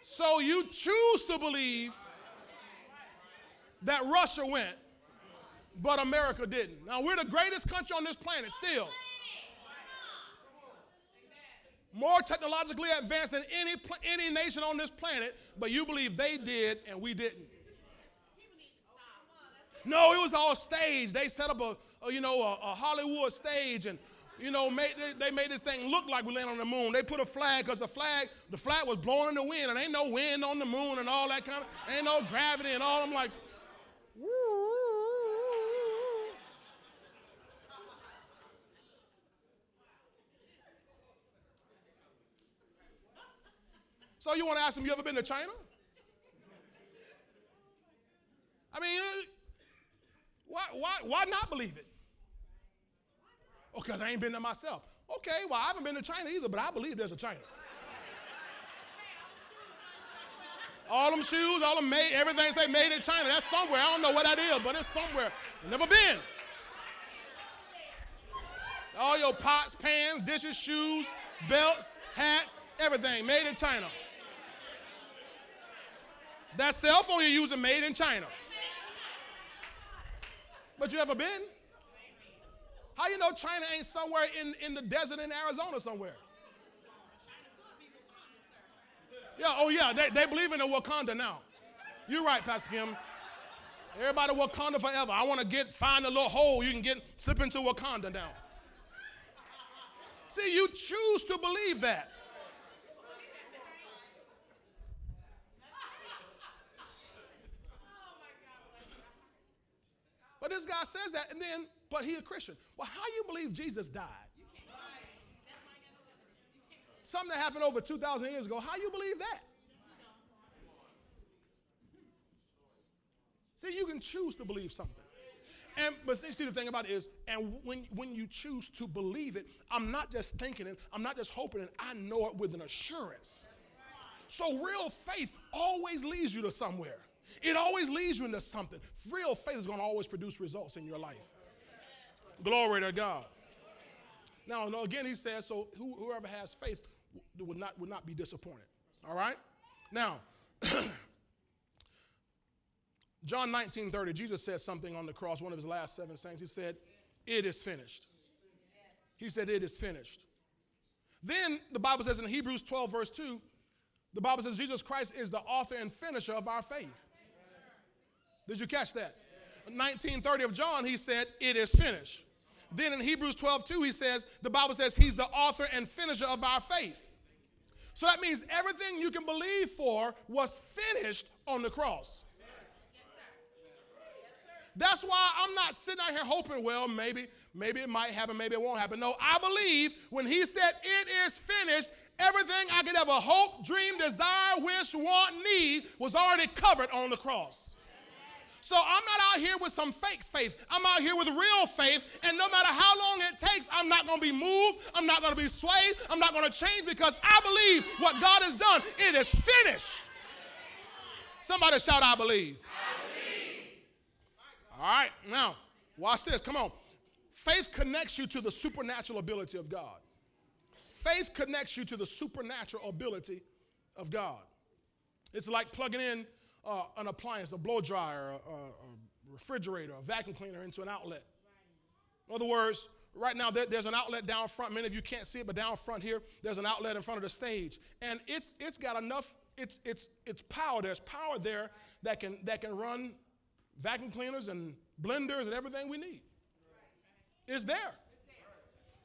So you choose to believe that Russia went, but America didn't. Now we're the greatest country on this planet still. More technologically advanced than any, any nation on this planet, but you believe they did and we didn't. No, it was all staged. They set up a, a you know, a, a, Hollywood stage and, you know, made, they, they, made this thing look like we landed on the moon. They put a flag because the flag, the flag was blowing in the wind and ain't no wind on the moon and all that kind of, ain't no gravity and all. I'm like, So you want to ask them, you ever been to China? I mean, why, why, why not believe it? Oh, because I ain't been there myself. Okay, well, I haven't been to China either, but I believe there's a China. All them shoes, all them made, everything say made in China. That's somewhere. I don't know what that is, but it's somewhere. Never been. All your pots, pans, dishes, shoes, belts, hats, everything made in China. That cell phone you're using made in China. But you ever been? How you know China ain't somewhere in, in the desert in Arizona somewhere? Yeah, oh yeah, they, they believe in the Wakanda now. You're right, Pastor Kim. Everybody Wakanda forever. I want to get find a little hole you can get slip into Wakanda now. See, you choose to believe that. But this guy says that, and then, but he a Christian. Well, how you believe Jesus died? Something that happened over 2,000 years ago. How you believe that? See, you can choose to believe something. And but see the thing about it is, and when, when you choose to believe it, I'm not just thinking it, I'm not just hoping it, I know it with an assurance. So real faith always leads you to somewhere. It always leads you into something. Real faith is going to always produce results in your life. Glory to God. Now, again, he says, so whoever has faith would not, would not be disappointed. All right? Now, John 19 30, Jesus said something on the cross, one of his last seven sayings. He said, It is finished. He said, It is finished. Then the Bible says in Hebrews 12, verse 2, the Bible says Jesus Christ is the author and finisher of our faith. Did you catch that? 1930 of John, he said, It is finished. Then in Hebrews 12, 2, he says, the Bible says he's the author and finisher of our faith. So that means everything you can believe for was finished on the cross. That's why I'm not sitting out here hoping, well, maybe, maybe it might happen, maybe it won't happen. No, I believe when he said it is finished, everything I could ever hope, dream, desire, wish, want, need was already covered on the cross. So I'm not out here with some fake faith. I'm out here with real faith. And no matter how long it takes, I'm not going to be moved. I'm not going to be swayed. I'm not going to change because I believe what God has done. It is finished. Somebody shout, I believe. I believe. All right, now, watch this. Come on. Faith connects you to the supernatural ability of God. Faith connects you to the supernatural ability of God. It's like plugging in uh, an appliance, a blow dryer, a, a, refrigerator, a vacuum cleaner into an outlet. In other words, right now there, there's an outlet down front. Many of you can't see it, but down front here, there's an outlet in front of the stage. And it's, it's got enough, it's, it's, it's power. There's power there that can, that can run vacuum cleaners and blenders and everything we need. It's there.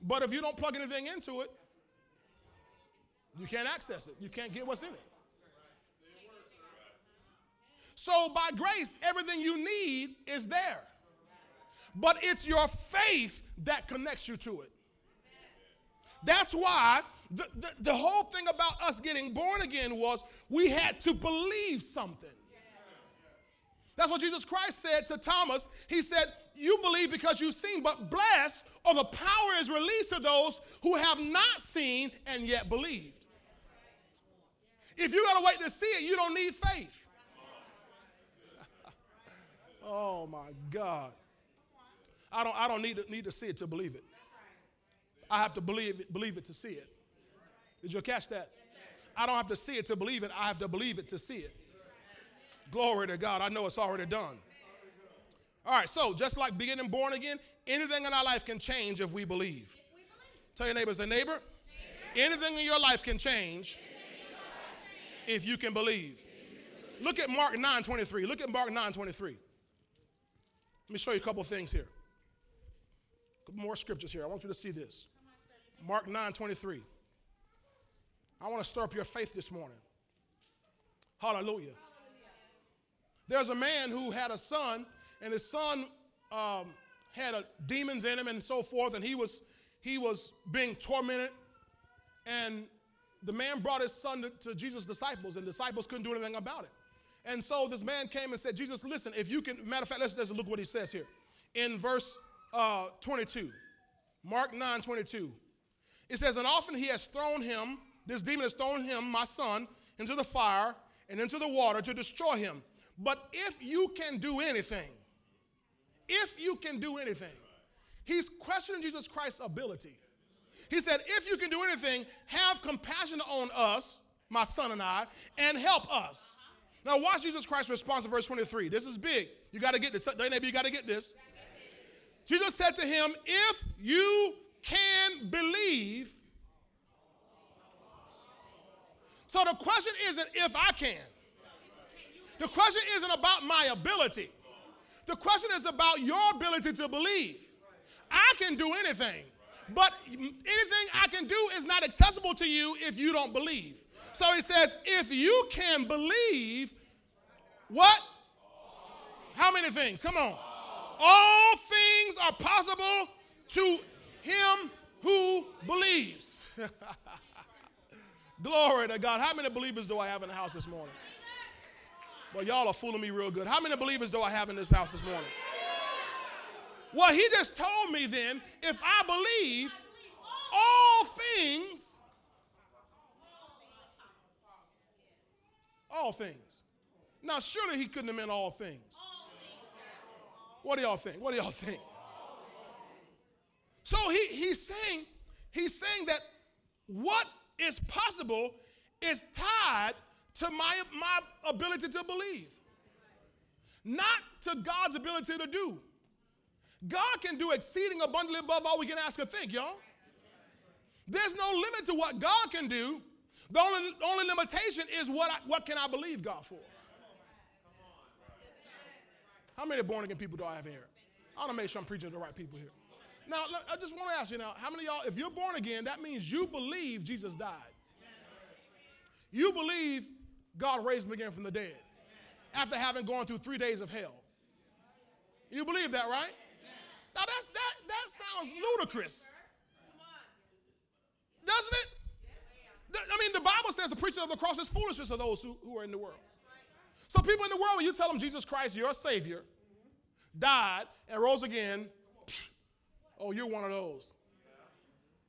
But if you don't plug anything into it, you can't access it. You can't get what's in it. So by grace, everything you need is there. But it's your faith that connects you to it. That's why the, the, the, whole thing about us getting born again was we had to believe something. That's what Jesus Christ said to Thomas. He said, You believe because you've seen, but blessed or the power is released to those who have not seen and yet believed. If you got to wait to see it, you don't need faith. Oh my God. I don't, I don't need, to, need to see it to believe it. I have to believe it, believe it to see it. Did you catch that? I don't have to see it to believe it. I have to believe it to see it. Glory to God. I know it's already done. All right, so just like beginning born again, anything in our life can change if we believe. Tell your neighbors, a neighbor. Anything in your life can change if you can believe. Look at Mark 9 23. Look at Mark 9 23. Let me show you a couple things here. A couple more scriptures here. I want you to see this. Mark 9 23. I want to stir up your faith this morning. Hallelujah. There's a man who had a son, and his son um, had a, demons in him and so forth, and he was he was being tormented. And the man brought his son to, to Jesus' disciples, and disciples couldn't do anything about it. And so this man came and said, Jesus, listen, if you can, matter of fact, let's, let's look what he says here. In verse uh, 22, Mark 9 22, it says, And often he has thrown him, this demon has thrown him, my son, into the fire and into the water to destroy him. But if you can do anything, if you can do anything, he's questioning Jesus Christ's ability. He said, If you can do anything, have compassion on us, my son and I, and help us. Now, watch Jesus Christ's response to verse 23. This is big. You got to get this. Maybe you got to get this. Jesus said to him, If you can believe. So the question isn't if I can. The question isn't about my ability. The question is about your ability to believe. I can do anything, but anything I can do is not accessible to you if you don't believe. So he says, if you can believe, what? How many things? Come on. All things are possible to him who believes. Glory to God. How many believers do I have in the house this morning? Well, y'all are fooling me real good. How many believers do I have in this house this morning? Well, he just told me then if I believe all things, all things. Now, surely he couldn't have meant all things. What do y'all think? What do y'all think? So he, he's saying, he's saying that what is possible is tied to my, my ability to believe, not to God's ability to do. God can do exceeding abundantly above all we can ask or think, y'all. There's no limit to what God can do. The only, only limitation is what, I, what can I believe God for? How many born again people do I have here? I want to make sure I'm preaching to the right people here. Now, I just want to ask you now, how many y'all, if you're born again, that means you believe Jesus died. You believe God raised him again from the dead after having gone through three days of hell. You believe that, right? Now that's that that sounds ludicrous. Doesn't it? I mean, the Bible says the preaching of the cross is foolishness to those who, who are in the world. So people in the world, when you tell them Jesus Christ, your Savior, died and rose again, oh, you're one of those.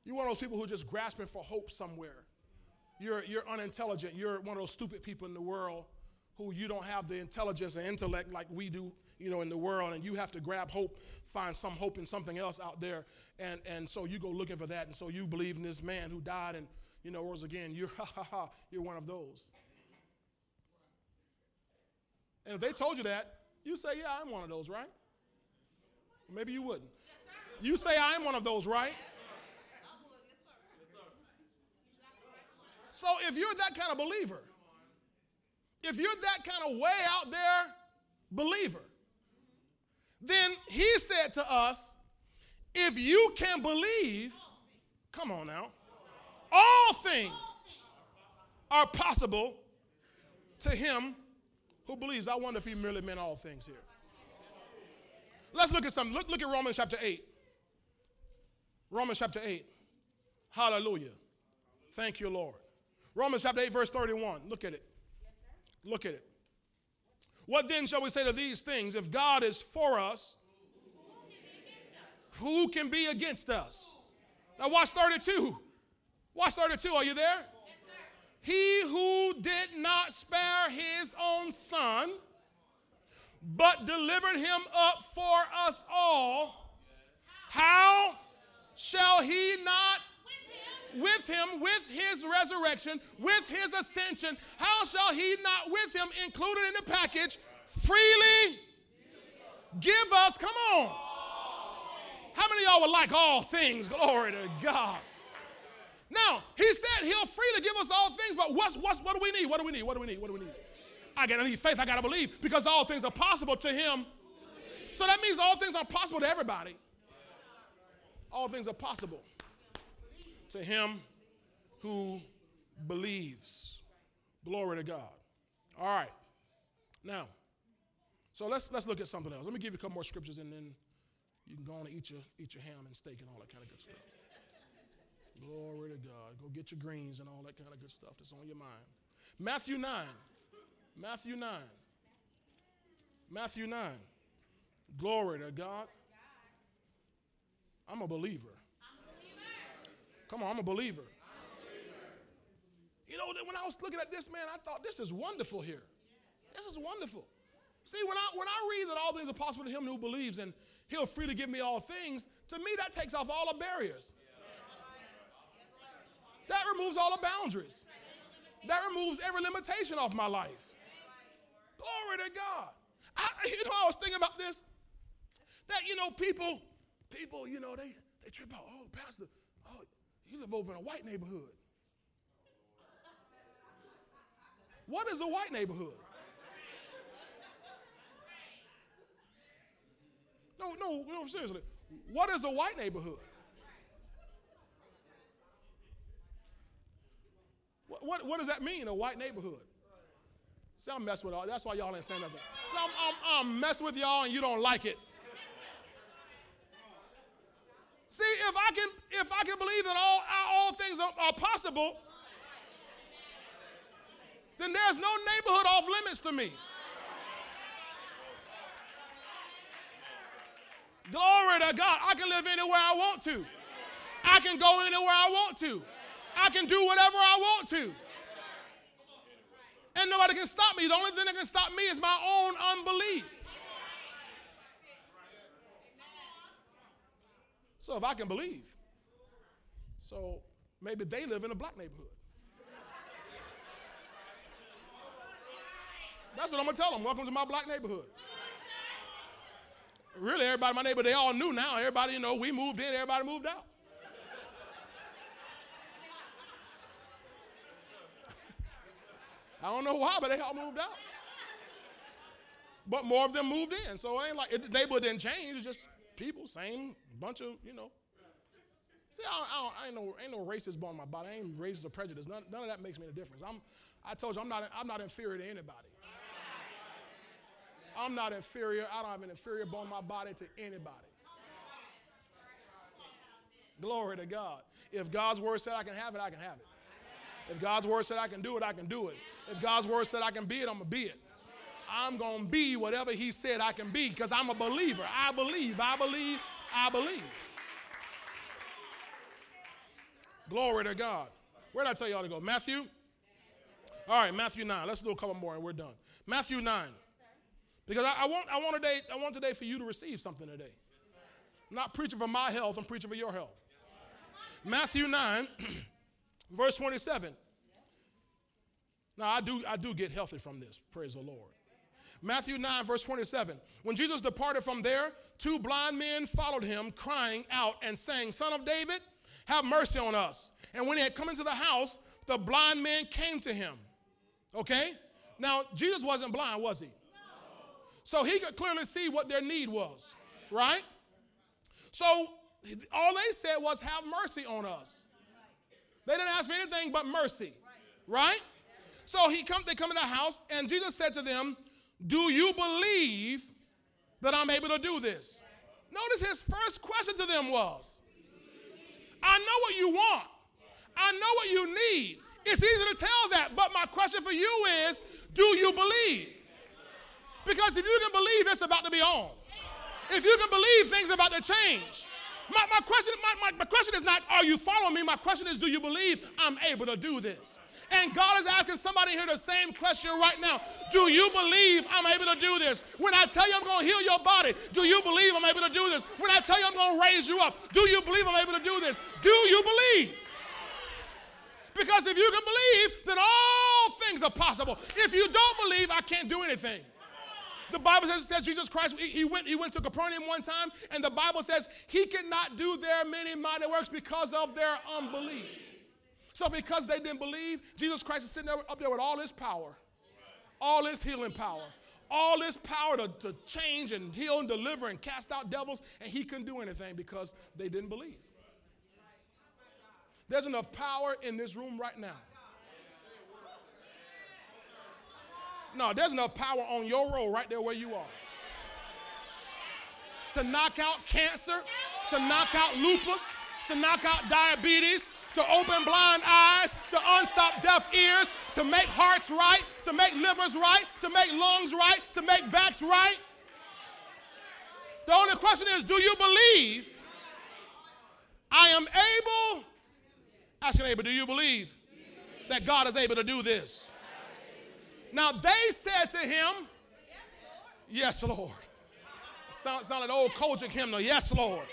You're one of those people who are just grasping for hope somewhere. You're, you're unintelligent. You're one of those stupid people in the world who you don't have the intelligence and intellect like we do, you know, in the world, and you have to grab hope, find some hope in something else out there, and, and so you go looking for that, and so you believe in this man who died and, you know, rose again. You're, ha, ha, ha, you're one of those. And if they told you that, you say, yeah, I'm one of those, right? Maybe you wouldn't. You say, I'm one of those, right? So if you're that kind of believer, if you're that kind of way out there believer, then he said to us, if you can believe, come on now, all things are possible to him who believes. I wonder if he merely meant all things here. Let's look at something. Look, look at Romans chapter 8. Romans chapter 8. Hallelujah. Thank you, Lord. Romans chapter 8, verse 31. Look at it. Look at it. What then shall we say to these things? If God is for us, who can be against us? Now, watch 32. Watch 32. Are you there? He who did not spare his own son, but delivered him up for us all, how shall he not with him, with his resurrection, with his ascension, how shall he not with him, included in the package, freely give us? Come on. How many of y'all would like all things? Glory to God. Now, he said he'll freely give us all things, but what's, what's, what do we need? What do we need? What do we need? What do we need? I gotta need faith, I gotta believe, because all things are possible to him. So that means all things are possible to everybody. All things are possible to him who believes. Glory to God. All right. Now, so let's let's look at something else. Let me give you a couple more scriptures and then you can go on and eat your eat your ham and steak and all that kind of good stuff. Glory to God. Go get your greens and all that kind of good stuff that's on your mind. Matthew 9. Matthew 9. Matthew 9. Glory to God. I'm a believer. Come on, I'm a believer. You know, when I was looking at this, man, I thought this is wonderful here. This is wonderful. See, when I when I read that all things are possible to him who believes and he'll freely give me all things, to me that takes off all the barriers. That removes all the boundaries. That removes every limitation off my life. Glory to God. I, you know, I was thinking about this. That, you know, people, people, you know, they, they trip out. Oh, Pastor, oh, you live over in a white neighborhood. What is a white neighborhood? No, no, no, seriously. What is a white neighborhood? What, what, what does that mean, a white neighborhood? See, I'm messing with y'all. That's why y'all ain't saying nothing. I'm, I'm, I'm messing with y'all and you don't like it. See, if I can, if I can believe that all, all things are, are possible, then there's no neighborhood off limits to me. Glory to God. I can live anywhere I want to. I can go anywhere I want to. I can do whatever I want to. And nobody can stop me. The only thing that can stop me is my own unbelief. So if I can believe, so maybe they live in a black neighborhood. That's what I'm gonna tell them. Welcome to my black neighborhood. Really, everybody in my neighborhood, they all knew now. Everybody, you know, we moved in, everybody moved out. I don't know why, but they all moved out. But more of them moved in. So it ain't like it, the neighborhood didn't change. It's just people, same bunch of, you know. See, I, I, I ain't, no, ain't no racist born in my body. I ain't racist or prejudice. None, none of that makes me any difference. I'm, I told you, I'm not, I'm not inferior to anybody. I'm not inferior. I don't have an inferior bone in my body to anybody. Glory to God. If God's word said I can have it, I can have it. If God's word said I can do it, I can do it. If God's word said I can be it, I'm going to be it. I'm going to be whatever He said I can be because I'm a believer. I believe, I believe, I believe. Glory to God. Where did I tell y'all to go? Matthew? All right, Matthew 9. Let's do a couple more and we're done. Matthew 9. Because I, I, want, I, want today, I want today for you to receive something today. I'm not preaching for my health, I'm preaching for your health. Matthew 9, verse 27. Now I do I do get healthy from this. Praise the Lord. Matthew 9, verse 27. When Jesus departed from there, two blind men followed him, crying out and saying, Son of David, have mercy on us. And when he had come into the house, the blind man came to him. Okay? Now, Jesus wasn't blind, was he? No. So he could clearly see what their need was, right? So all they said was, Have mercy on us. They didn't ask for anything but mercy, right? So he come, they come in the house, and Jesus said to them, Do you believe that I'm able to do this? Notice his first question to them was, I know what you want. I know what you need. It's easy to tell that, but my question for you is, do you believe? Because if you can believe, it's about to be on. If you can believe, things are about to change. My, my, question, my, my, my question is not, are you following me? My question is, do you believe I'm able to do this? And God is asking somebody here the same question right now. Do you believe I'm able to do this? When I tell you I'm going to heal your body, do you believe I'm able to do this? When I tell you I'm going to raise you up, do you believe I'm able to do this? Do you believe? Because if you can believe, then all things are possible. If you don't believe, I can't do anything. The Bible says that Jesus Christ, he went, he went to Capernaum one time, and the Bible says he could not do there many mighty works because of their unbelief. So because they didn't believe, Jesus Christ is sitting there up there with all his power, all his healing power, all his power to, to change and heal and deliver and cast out devils, and he couldn't do anything because they didn't believe. There's enough power in this room right now. No, there's enough power on your road right there where you are. To knock out cancer, to knock out lupus, to knock out diabetes, to open blind eyes, to unstop deaf ears, to make hearts right, to make livers right, to make lungs right, to make backs right. The only question is do you believe I am able? Ask your neighbor, do you believe that God is able to do this? Now they said to him, Yes, Lord. Sound, sound like an old COGIC hymnal. Yes, Lord.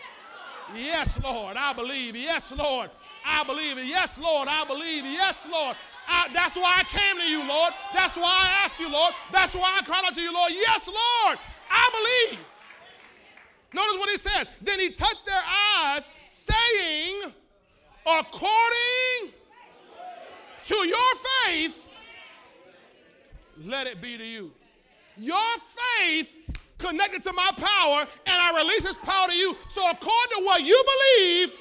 Yes, Lord. I believe. Yes, Lord. I believe it. Yes, Lord, I believe. it. Yes, Lord. I, that's why I came to you, Lord. That's why I asked you, Lord. That's why I cried out to you, Lord. Yes, Lord, I believe. Notice what he says. Then he touched their eyes, saying, according to your faith, let it be to you. Your faith connected to my power, and I release this power to you. So, according to what you believe,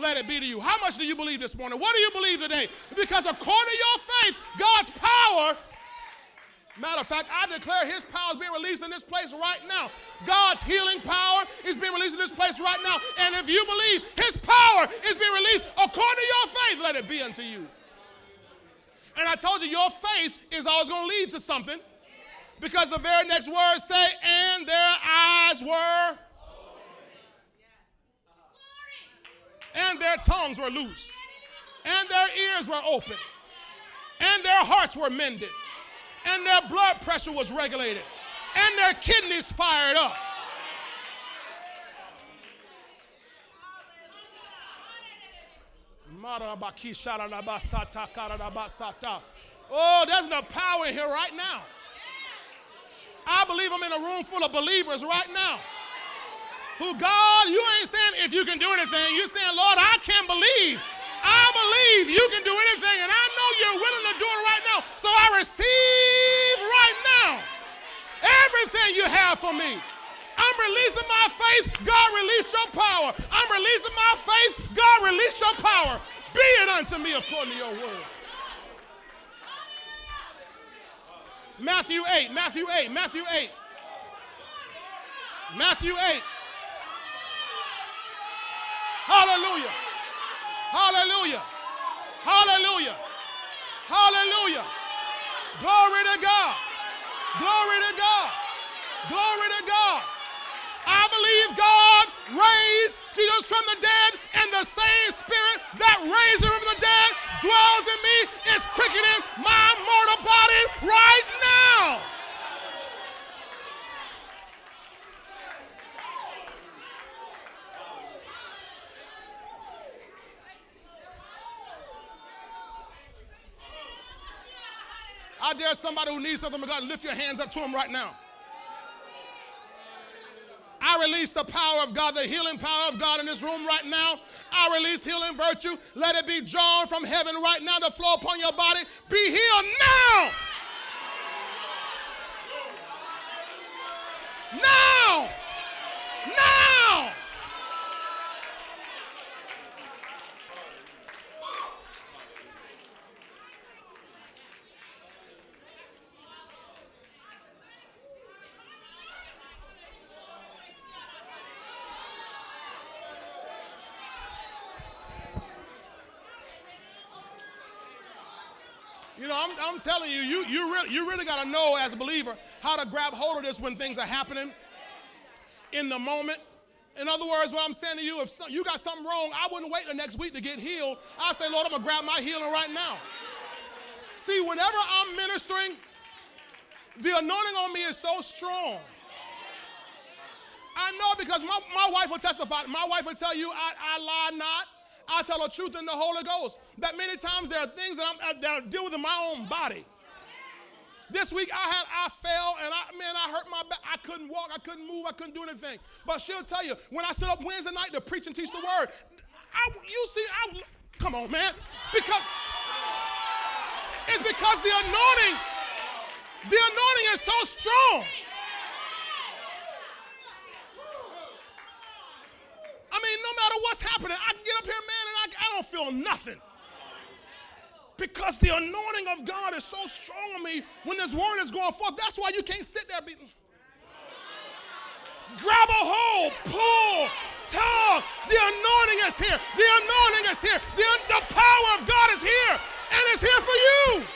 let it be to you. How much do you believe this morning? What do you believe today? Because according to your faith, God's power, matter of fact, I declare his power is being released in this place right now. God's healing power is being released in this place right now. And if you believe his power is being released according to your faith, let it be unto you. And I told you, your faith is always going to lead to something. Because the very next words say, and their eyes were and their tongues were loose, and their ears were open, and their hearts were mended, and their blood pressure was regulated, and their kidneys fired up. Oh, there's enough power in here right now. I believe I'm in a room full of believers right now who God, you ain't saying if you can do anything. You're saying, Lord, I can believe. I believe you can do anything, and I know you're willing to do it right now. So I receive right now everything you have for me. I'm releasing my faith. God, release your power. I'm releasing my faith. God, release your power. Be it unto me according to your word. Matthew 8, Matthew 8, Matthew 8. Matthew 8. Hallelujah. Hallelujah. Hallelujah. Hallelujah. Glory to God. Glory to God. Glory to God. I believe God raised Jesus from the dead, and the same spirit that raised him from the dead dwells in me, is quickening my mortal body right now. Dare somebody who needs something from God, lift your hands up to him right now. I release the power of God, the healing power of God in this room right now. I release healing virtue. Let it be drawn from heaven right now to flow upon your body. Be healed now. Now. Now. You know, I'm, I'm telling you, you, you really, you really got to know as a believer how to grab hold of this when things are happening in the moment. In other words, what I'm saying to you, if you got something wrong, I wouldn't wait the next week to get healed. I say, Lord, I'm going to grab my healing right now. See, whenever I'm ministering, the anointing on me is so strong. I know because my, my wife will testify. My wife will tell you, I, I lie not. I tell the truth in the Holy Ghost. That many times there are things that, I'm, that I deal with in my own body. This week I had I fell and I man I hurt my back. I couldn't walk, I couldn't move, I couldn't do anything. But she'll tell you when I sit up Wednesday night to preach and teach the word, I, you see I Come on, man. Because it's because the anointing, the anointing is so strong. I mean, no matter what's happening, I can get up here, man, and I, I don't feel nothing. Because the anointing of God is so strong on me when this word is going forth. That's why you can't sit there beating. Grab a hold, pull, tug. The anointing is here. The anointing is here. The, the power of God is here, and it's here for you.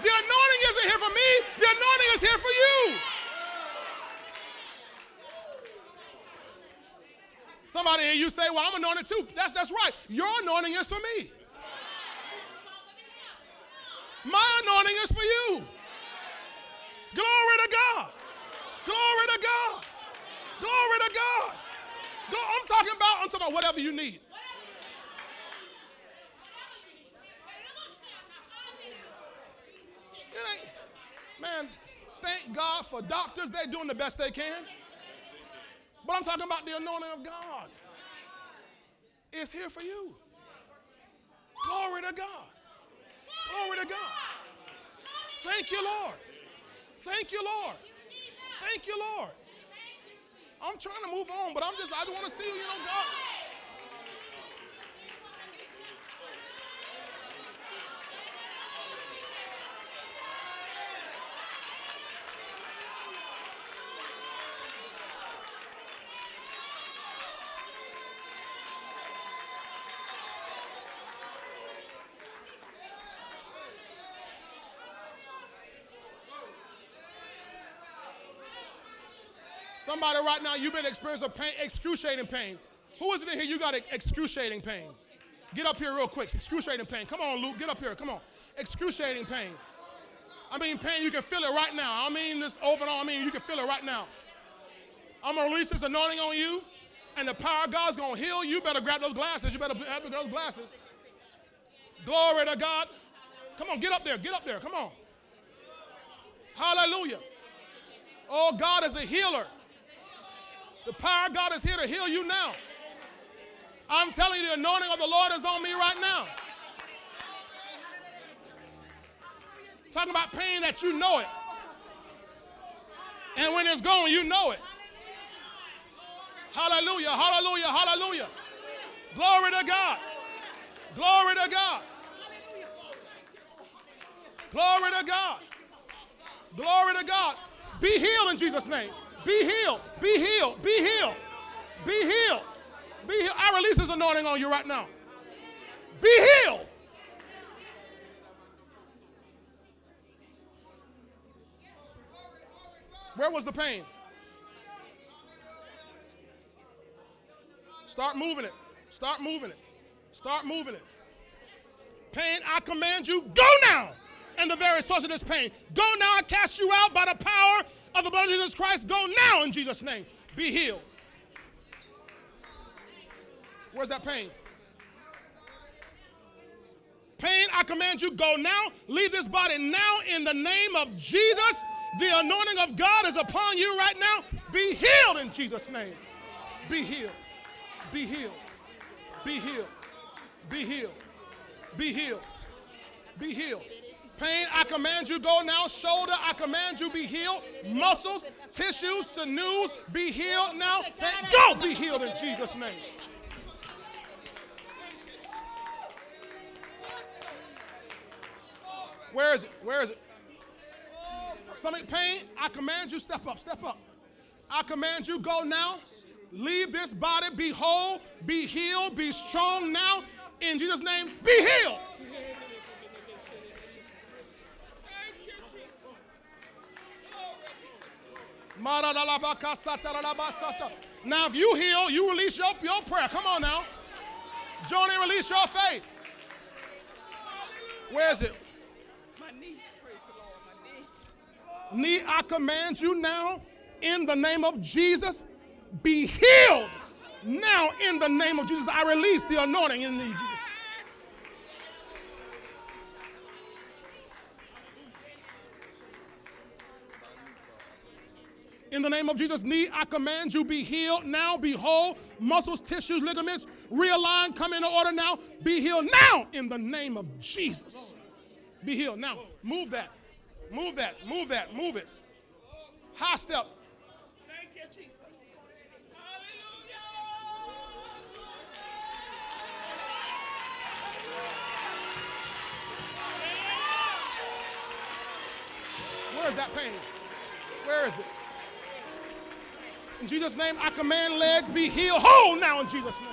The anointing isn't here for me, the anointing is here for you. Somebody here, you say, Well, I'm anointed too. That's, that's right. Your anointing is for me. My anointing is for you. Glory to God. Glory to God. Glory to God. I'm talking about, I'm talking about whatever you need. It ain't, man, thank God for doctors. They're doing the best they can. But I'm talking about the anointing of God. It's here for you. Glory to God. Glory to God. Thank you, Lord. Thank you, Lord. Thank you, Lord. I'm trying to move on, but I'm just, I want to see, you, you know, God. Somebody right now, you've been experiencing pain, excruciating pain. Who is it in here? You got excruciating pain. Get up here real quick. Excruciating pain. Come on, Luke. Get up here. Come on. Excruciating pain. I mean, pain, you can feel it right now. I mean, this over and on. I mean, you can feel it right now. I'm going to release this anointing on you, and the power of God's going to heal you. You better grab those glasses. You better have those glasses. Glory to God. Come on, get up there. Get up there. Come on. Hallelujah. Oh, God is a healer. The power of God is here to heal you now. I'm telling you, the anointing of the Lord is on me right now. Talking about pain that you know it. And when it's gone, you know it. Hallelujah, hallelujah, hallelujah. Glory to God. Glory to God. Glory to God. Glory to God. Be healed in Jesus' name. Be healed. Be healed. Be healed. Be healed. Be healed. I release this anointing on you right now. Be healed. Where was the pain? Start moving it. Start moving it. Start moving it. Pain, I command you, go now. And the very source of this pain, go now. I cast you out by the power of the blood of Jesus Christ, go now in Jesus' name. Be healed. Where's that pain? Pain, I command you, go now. Leave this body now in the name of Jesus. The anointing of God is upon you right now. Be healed in Jesus' name. Be healed. Be healed. Be healed. Be healed. Be healed. Be healed. Pain, I command you go now. Shoulder, I command you be healed. Muscles, tissues, sinews, be healed now. And Go be healed in Jesus' name. Where is it? Where is it? Stomach pain, I command you step up, step up. I command you go now. Leave this body, be whole, be healed, be strong now. In Jesus' name, be healed. Now, if you heal, you release your, your prayer. Come on now. Johnny, release your faith. Where is it? My knee. Praise the Lord. My knee. Knee, I command you now, in the name of Jesus, be healed. Now, in the name of Jesus, I release the anointing in the Jesus. In the name of Jesus, knee, I command you be healed now, be whole. Muscles, tissues, ligaments, realign, come into order now. Be healed now in the name of Jesus. Be healed now. Move that. Move that. Move that. Move it. High step. Thank you, Jesus. Where is that pain? Where is it? In Jesus' name, I command legs be healed whole now in Jesus' name.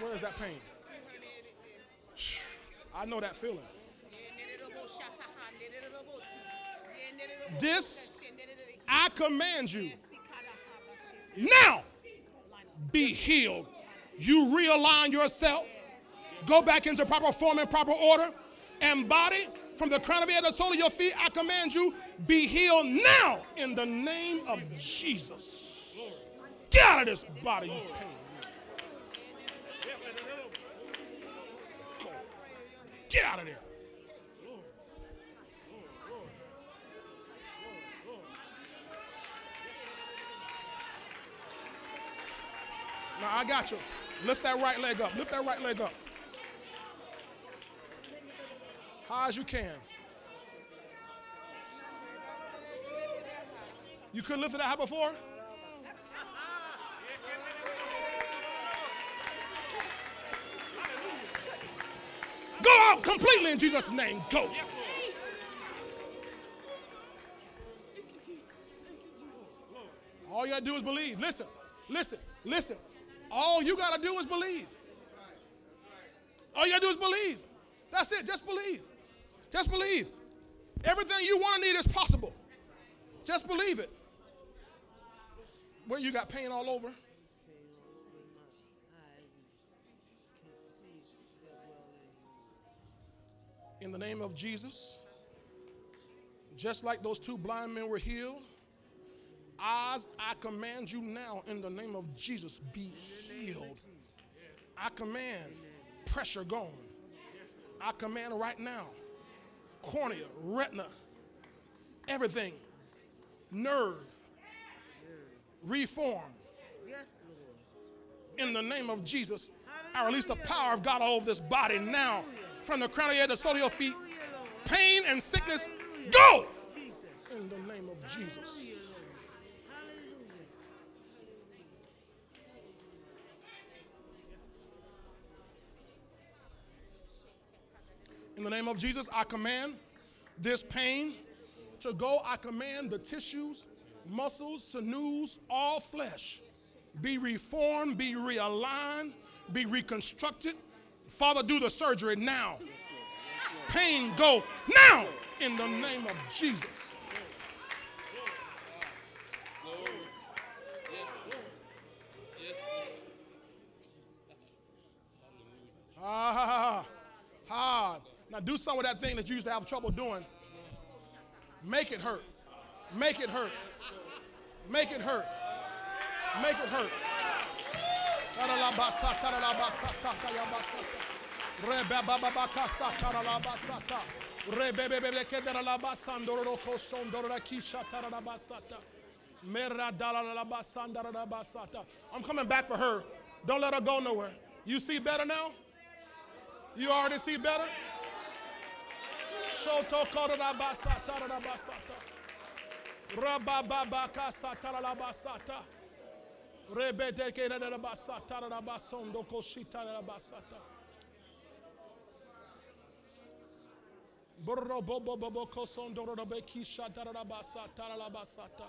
Where is that pain? I know that feeling. This, I command you now be healed. You realign yourself, go back into proper form and proper order, and body from the crown of your head to the sole of your feet, I command you be healed now in the name of Jesus. Get out of this body, you pain. Get out of there. Now I got you. Lift that right leg up. Lift that right leg up. High as you can. You couldn't lift it that high before? Go out completely in Jesus' name. Go. All you gotta do is believe. Listen, listen, listen. All you gotta do is believe. All you gotta do is believe. That's it. Just believe. Just believe. Everything you want to need is possible. Just believe it. Where you got pain all over? In the name of Jesus, just like those two blind men were healed, eyes, I command you now in the name of Jesus, be healed. I command pressure gone. I command right now cornea, retina, everything, nerve, reform. In the name of Jesus, I release the power of God all over this body now, from the crown of your head to the sole of your feet. Pain and sickness, go! In the name of Jesus. In the name of Jesus, I command this pain to go. I command the tissues, muscles, sinews, all flesh be reformed, be realigned, be reconstructed. Father, do the surgery now. Pain go now in the name of Jesus. Ah, hard. Now do some of that thing that you used to have trouble doing. Make it hurt. Make it hurt. Make it hurt. Make it hurt. I'm coming back for her. Don't let her go nowhere. You see better now? You already see better? Korabasa tarabasata. Rabababaka satarabasata. Rebete kerabasa tarabasondo koshita rabasata. Burro bobo bobo kosondo robeki shatarabasa tarabasata.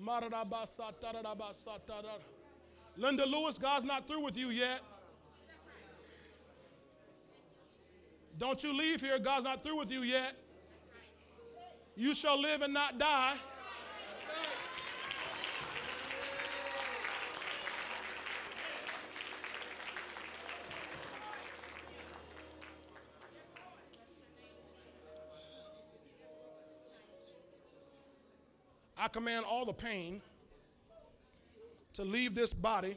Marabasa tarabasata. Linda Lewis, God's not through with you yet. Don't you leave here. God's not through with you yet. You shall live and not die. I command all the pain to leave this body,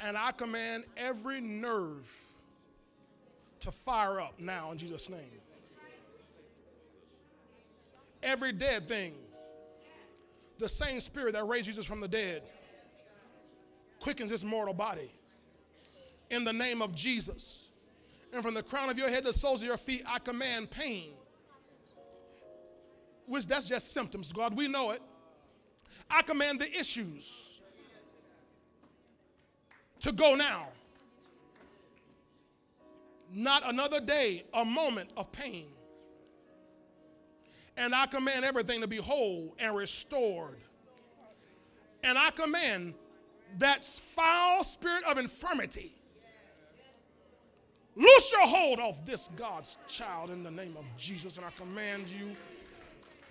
and I command every nerve to fire up now in Jesus' name. Every dead thing. The same spirit that raised Jesus from the dead quickens his mortal body. In the name of Jesus. And from the crown of your head to the soles of your feet, I command pain. Which that's just symptoms, God, we know it. I command the issues to go now. Not another day, a moment of pain. And I command everything to be whole and restored. And I command that foul spirit of infirmity. Loose your hold off this God's child in the name of Jesus. And I command you,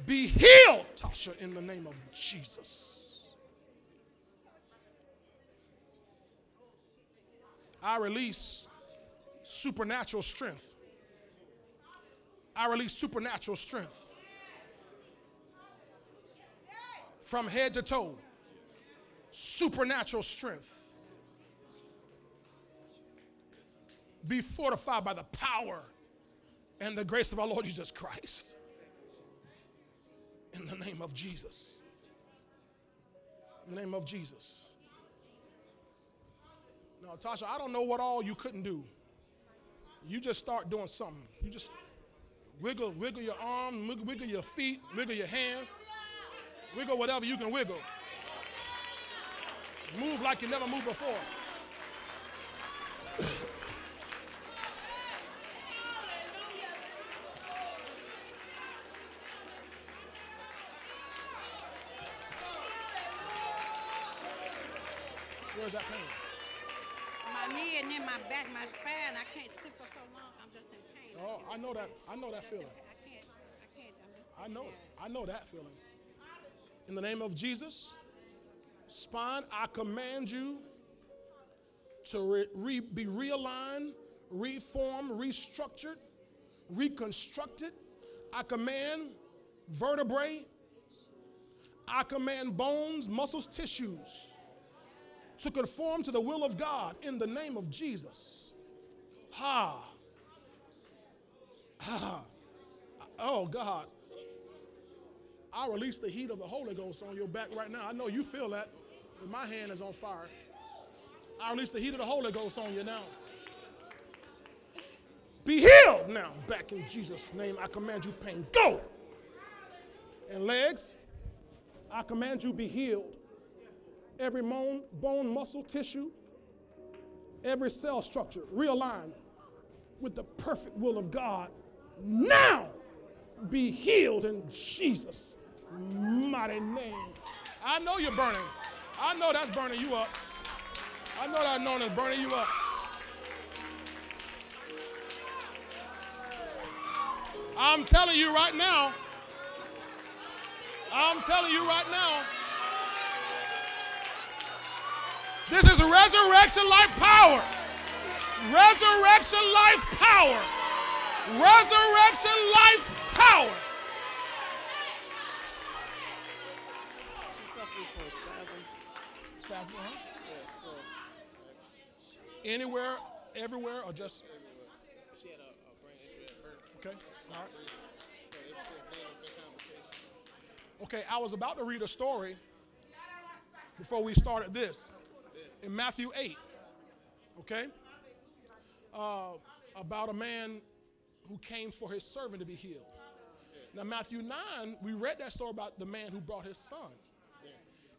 be healed, Tasha, in the name of Jesus. I release supernatural strength. I release supernatural strength from head to toe. Supernatural strength. Be fortified by the power and the grace of our Lord Jesus Christ. In the name of Jesus. In the name of Jesus. Now, Tasha, I don't know what all you couldn't do. You just start doing something. You just wiggle, wiggle your arm, wiggle, wiggle your feet, wiggle your hands, wiggle whatever you can wiggle. Move like you never moved before. Where's that pain? My knee and then my back, my spine. I can't sit for so long. I'm just in pain. Oh, I know that. I know that feeling. I can't. I can't. I'm just. I know it. I know that feeling. In the name of Jesus, spine, I command you to re- re- be realigned, reformed, restructured, reconstructed. I command vertebrae, I command bones, muscles, tissues to conform to the will of God in the name of Jesus. Ha. Ha. Oh, God. I release the heat of the Holy Ghost on your back right now. I know you feel that, but my hand is on fire. I release the heat of the Holy Ghost on you now. Be healed now. Back in Jesus' name, I command you pain. Go! And legs, I command you be healed. Every bone, bone, muscle, tissue, every cell structure realigned with the perfect will of God. Now be healed in Jesus' mighty name. I know you're burning. I know that's burning you up. I know that anointing is burning you up. I'm telling you right now. I'm telling you right now. This is resurrection life power. Resurrection life power. Resurrection life power. She suffers from spasms. Spasm, huh? Yeah, so Anywhere, everywhere, or just she had a, a brain injury at birth. okay? All right. So ever since then, it's been complications. Okay, I was about to read a story before we started this in Matthew 8. Okay? Uh, about a man who came for his servant to be healed. Now, Matthew 9, we read that story about the man who brought his son.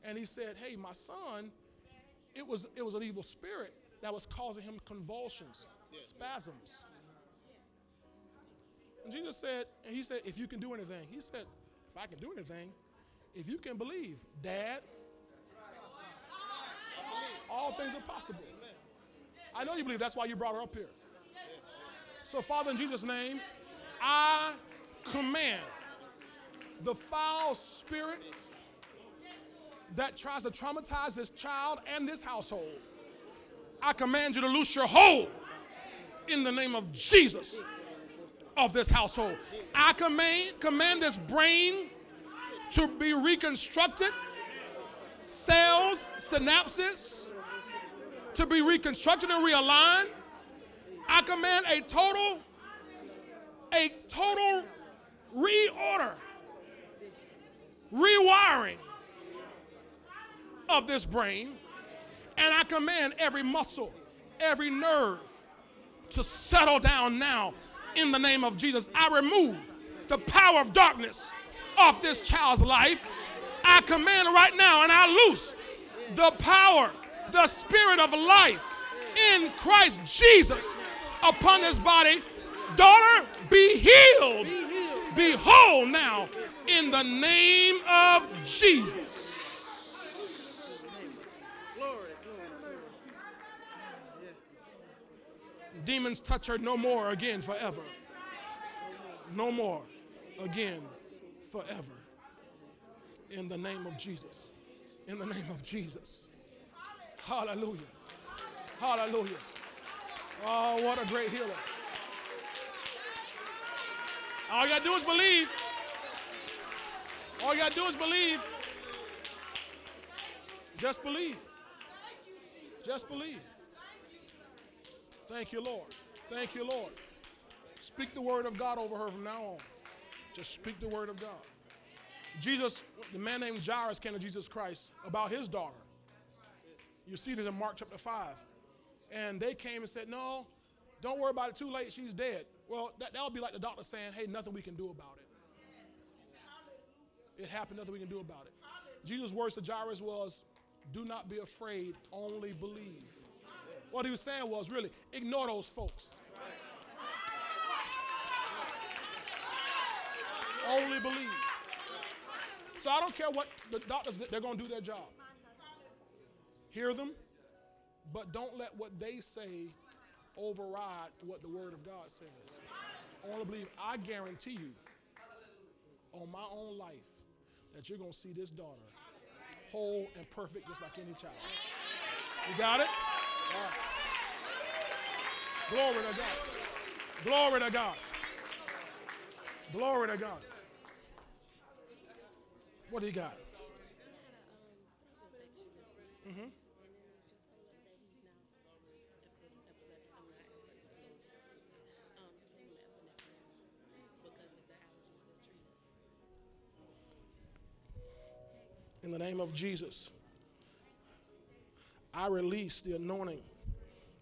And he said, Hey, my son, it was, it was an evil spirit that was causing him convulsions, spasms. And Jesus said, and he said, if you can do anything, he said, if I can do anything, if you can believe, Dad, all things are possible. I know you believe. That's why you brought her up here. So, Father, in Jesus' name, I command the foul spirit that tries to traumatize this child and this household. I command you to loose your hold in the name of Jesus of this household. I command, command this brain to be reconstructed, cells, synapses to be reconstructed and realigned. I command a total, a total reorder rewiring of this brain. And I command every muscle, every nerve to settle down now in the name of Jesus. I remove the power of darkness off this child's life. I command right now and I loose the power, the spirit of life in Christ Jesus upon this body. Daughter, be healed. Be whole now in the name of Jesus. Demons touch her no more again forever. No more again forever. In the name of Jesus. In the name of Jesus. Hallelujah. Hallelujah. Oh, what a great healer. All you gotta do is believe. All you gotta do is believe. Just believe. Just believe. Thank you, Lord. Thank you, Lord. Speak the word of God over her from now on. Just speak the word of God. Jesus, the man named Jairus came to Jesus Christ about his daughter. You see this in Mark chapter 5. And they came and said, No, don't worry about it. Too late. She's dead. Well, that, would be like the doctor saying, Hey, nothing we can do about it. It happened, nothing we can do about it. Jesus' words to Jairus was, Do not be afraid, only believe. What he was saying was really, ignore those folks. Only believe. So I don't care what the doctors, they're going to do their job. Hear them, but don't let what they say override what the Word of God says. Want believe, I guarantee you, on my own life, that you're going to see this daughter whole and perfect just like any child. You got it? Glory to God. Glory to God. Glory to God. What do you got? Mm-hmm. In the name of Jesus, I release the anointing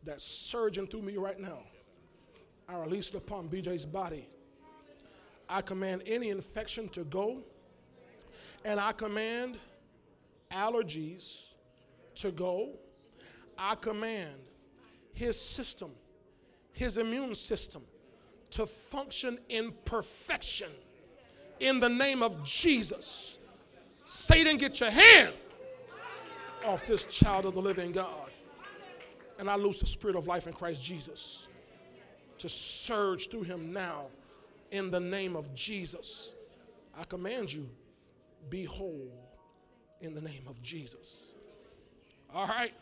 that's surging through me right now. I release it upon BJ's body. I command any infection to go, and I command allergies to go. I command his system, his immune system, to function in perfection in the name of Jesus. Satan, get your hand off this child of the living God. And I loose the spirit of life in Christ Jesus to surge through him now in the name of Jesus. I command you, be whole in the name of Jesus. All right.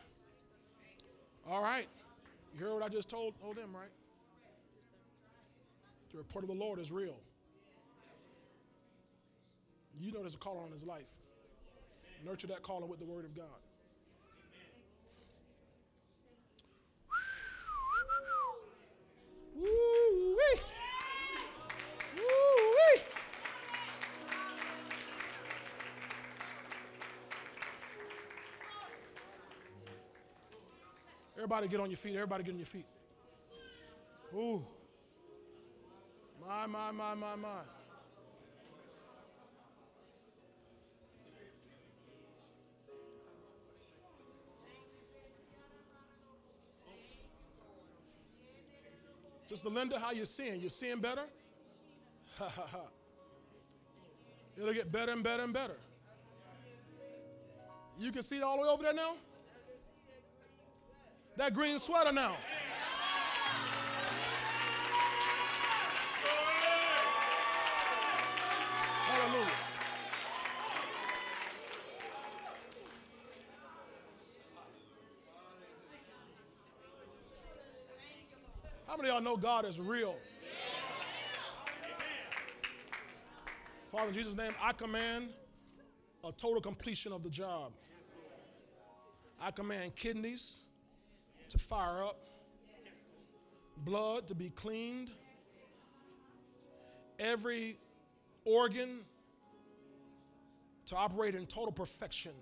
All right. You heard what I just told, told them, right? The report of the Lord is real. You know there's a call on his life. Nurture that calling with the word of God. Everybody get on your feet. Everybody get on your feet. Ooh. My, my, my, my, my. Sister Linda, how you seeing? You seeing better? Ha ha ha. It'll get better and better and better. You can see it all the way over there now? That green sweater now. Hallelujah. Many y'all know God is real? Father, in Jesus' name, I command a total completion of the job. I command kidneys to fire up, blood to be cleaned, every organ to operate in total perfection.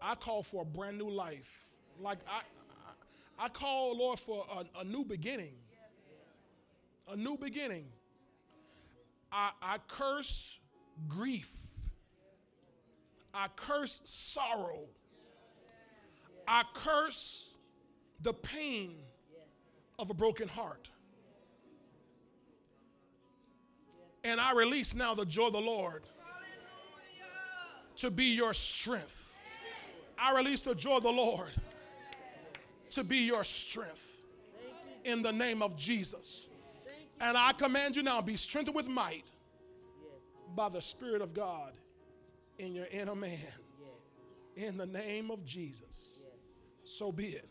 I call for a brand new life. Like I, I, call, Lord, for a, a new beginning. A new beginning. I, I curse grief. I curse sorrow. I curse the pain of a broken heart. And I release now the joy of the Lord to be your strength. I release the joy of the Lord to be your strength in the name of Jesus. And I command you now be strengthened with might by the Spirit of God in your inner man. In the name of Jesus. So be it.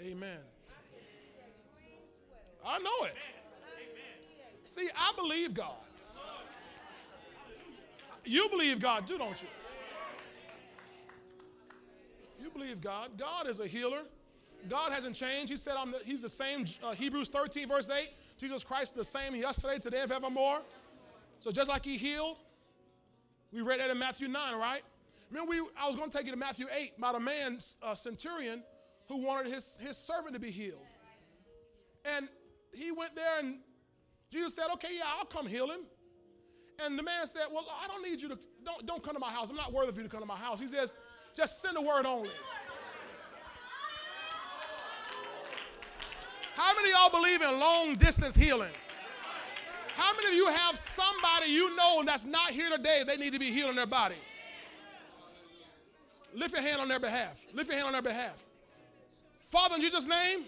Amen. I know it. See, I believe God. You believe God too, don't you? You believe God. God is a healer. God hasn't changed. He said, the, He's the same. Uh, Hebrews 13, verse 8. Jesus Christ the same yesterday, today, and forevermore. So just like He healed, we read that in Matthew 9, right? Remember, we, I was going to take you to Matthew 8 about a man, a centurion, who wanted his, his servant to be healed. And he went there and Jesus said, okay, yeah, I'll come heal him. And the man said, well, I don't need you to, don't, don't come to my house. I'm not worthy for you to come to my house. He says, just send a word only. How many of y'all believe in long distance healing? How many of you have somebody you know that's not here today, they need to be healed in their body? Lift your hand on their behalf. Lift your hand on their behalf. Father, in Jesus' name,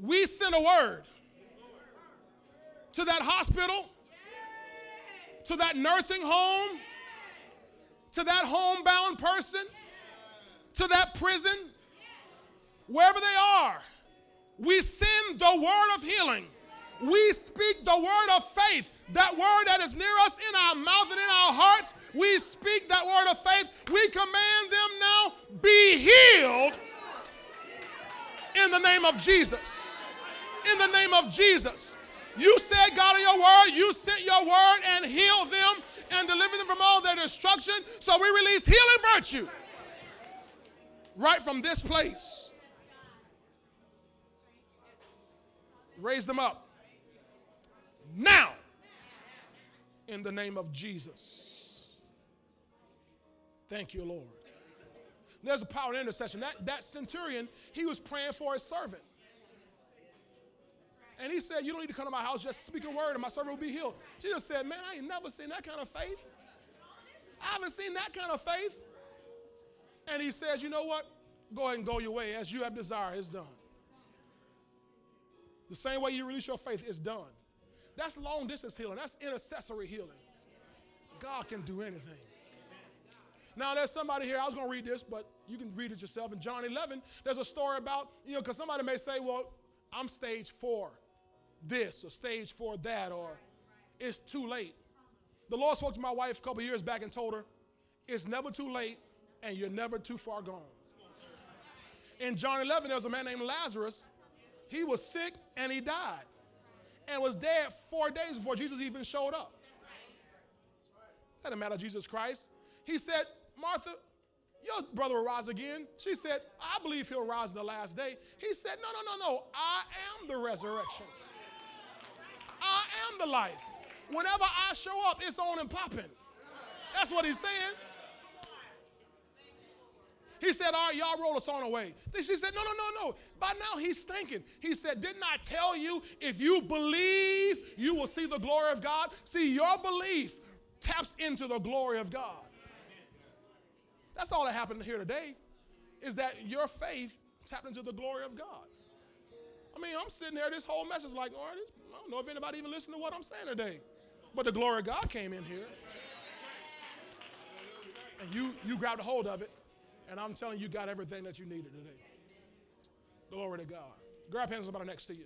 we send a word to that hospital, to that nursing home, to that homebound person, to that prison, wherever they are. We send the word of healing. We speak the word of faith, that word that is near us in our mouth and in our hearts. We speak that word of faith. We command them now be healed in the name of Jesus. In the name of Jesus. You said, God, in your word, you sent your word and healed them and delivered them from all their destruction. So we release healing virtue right from this place. Raise them up now in the name of Jesus. Thank you, Lord. There's a power in intercession. That, that centurion, he was praying for his servant. And he said, You don't need to come to my house, just speak a word, and my servant will be healed. Jesus said, Man, I ain't never seen that kind of faith. I haven't seen that kind of faith. And he says, You know what? Go ahead and go your way. As you have desired, it's done. The same way you release your faith, it's done. That's long distance healing, that's intercessory healing. God can do anything. Now, there's somebody here, I was going to read this, but you can read it yourself. In John 11, there's a story about, you know, because somebody may say, well, I'm stage four this or stage four that, or it's too late. The Lord spoke to my wife a couple years back and told her, it's never too late and you're never too far gone. In John 11, there was a man named Lazarus. He was sick and he died and was dead four days before Jesus even showed up. That didn't matter, Jesus Christ. He said, Martha, your brother will rise again. She said, I believe he'll rise in the last day. He said, No, no, no, no. I am the resurrection. I am the life. Whenever I show up, it's on and popping. That's what he's saying. He said, All right, y'all roll us on away. Then she said, No, no, no, no. By now he's thinking. He said, Didn't I tell you if you believe, you will see the glory of God? See, your belief taps into the glory of God. That's all that happened here today, is that your faith tapped into the glory of God. I mean, I'm sitting there, this whole message like, all right, I don't know if anybody even listened to what I'm saying today. But the glory of God came in here. And you, you grabbed a hold of it. And I'm telling you, you got everything that you needed today. Glory to God. Grab hands somebody next to you.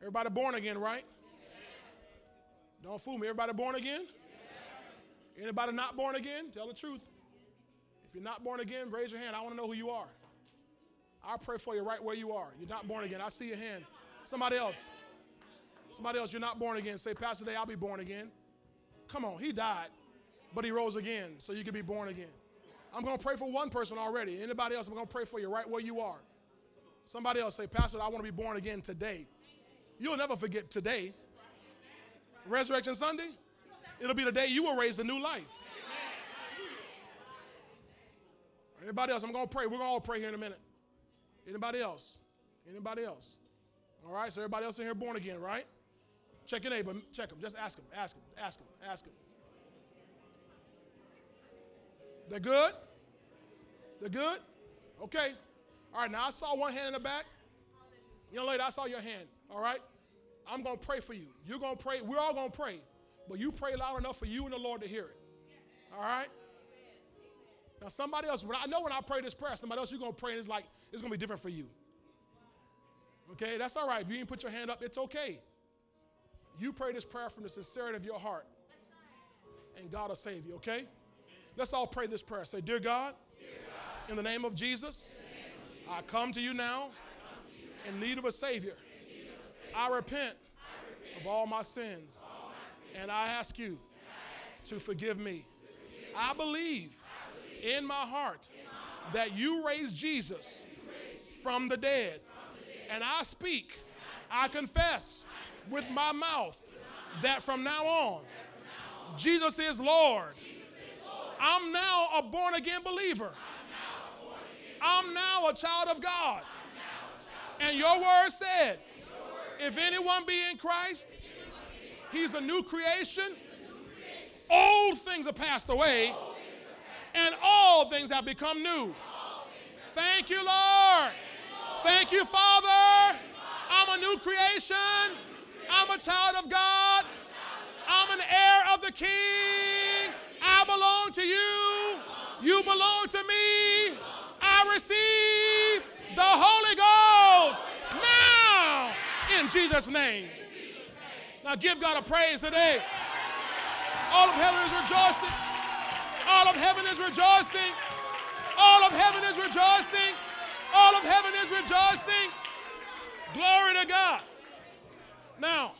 Everybody born again, right? Don't fool me. Everybody born again? Anybody not born again? Tell the truth. If you're not born again, raise your hand. I want to know who you are. I pray for you right where you are. You're not born again. I see your hand. Somebody else. Somebody else, you're not born again. Say, Pastor Day, I'll be born again. Come on, he died, but he rose again, so you can be born again. I'm going to pray for one person already. Anybody else, I'm going to pray for you right where you are. Somebody else say, Pastor, I want to be born again today. You'll never forget today. Resurrection Sunday, it'll be the day you were raised a new life. Anybody else? I'm going to pray. We're going to all pray here in a minute. Anybody else? Anybody else? All right, so everybody else in here born again, right? Check your neighbor. Check him. Just ask him. Ask him. Ask him. Ask him. They're good? They're good? Okay. All right, now I saw one hand in the back. Young lady, I saw your hand. All right? I'm going to pray for you. You're going to pray. We're all going to pray. But you pray loud enough for you and the Lord to hear it. All right? Now, somebody else, when I know when I pray this prayer, somebody else you're going to pray and it's like, it's going to be different for you. Okay? That's all right. If you didn't put your hand up, it's okay. You pray this prayer from the sincerity of your heart, and God will save you, okay? Let's all pray this prayer. Say, Dear God, in the name of Jesus, I come to you now in need of a Savior. I repent of all my sins, and I ask you to forgive me. I believe in my heart that you raised Jesus from the dead, and I speak, I confess with my mouth that from now on, Jesus is Lord. I'm now a born again believer. I'm now a child of God. And your word said, if anyone be in Christ, he's a new creation. Old things are passed away, and all things have become new. Thank you, Lord. Thank you, Father. I'm a new creation. I'm a child of God. I'm an heir of the King. I belong to you. You belong to me. I receive the Holy Ghost now in Jesus' name. Now give God a praise today. All of heaven is rejoicing. All of heaven is rejoicing. All of heaven is rejoicing. All of heaven is rejoicing. Glory to God. Now,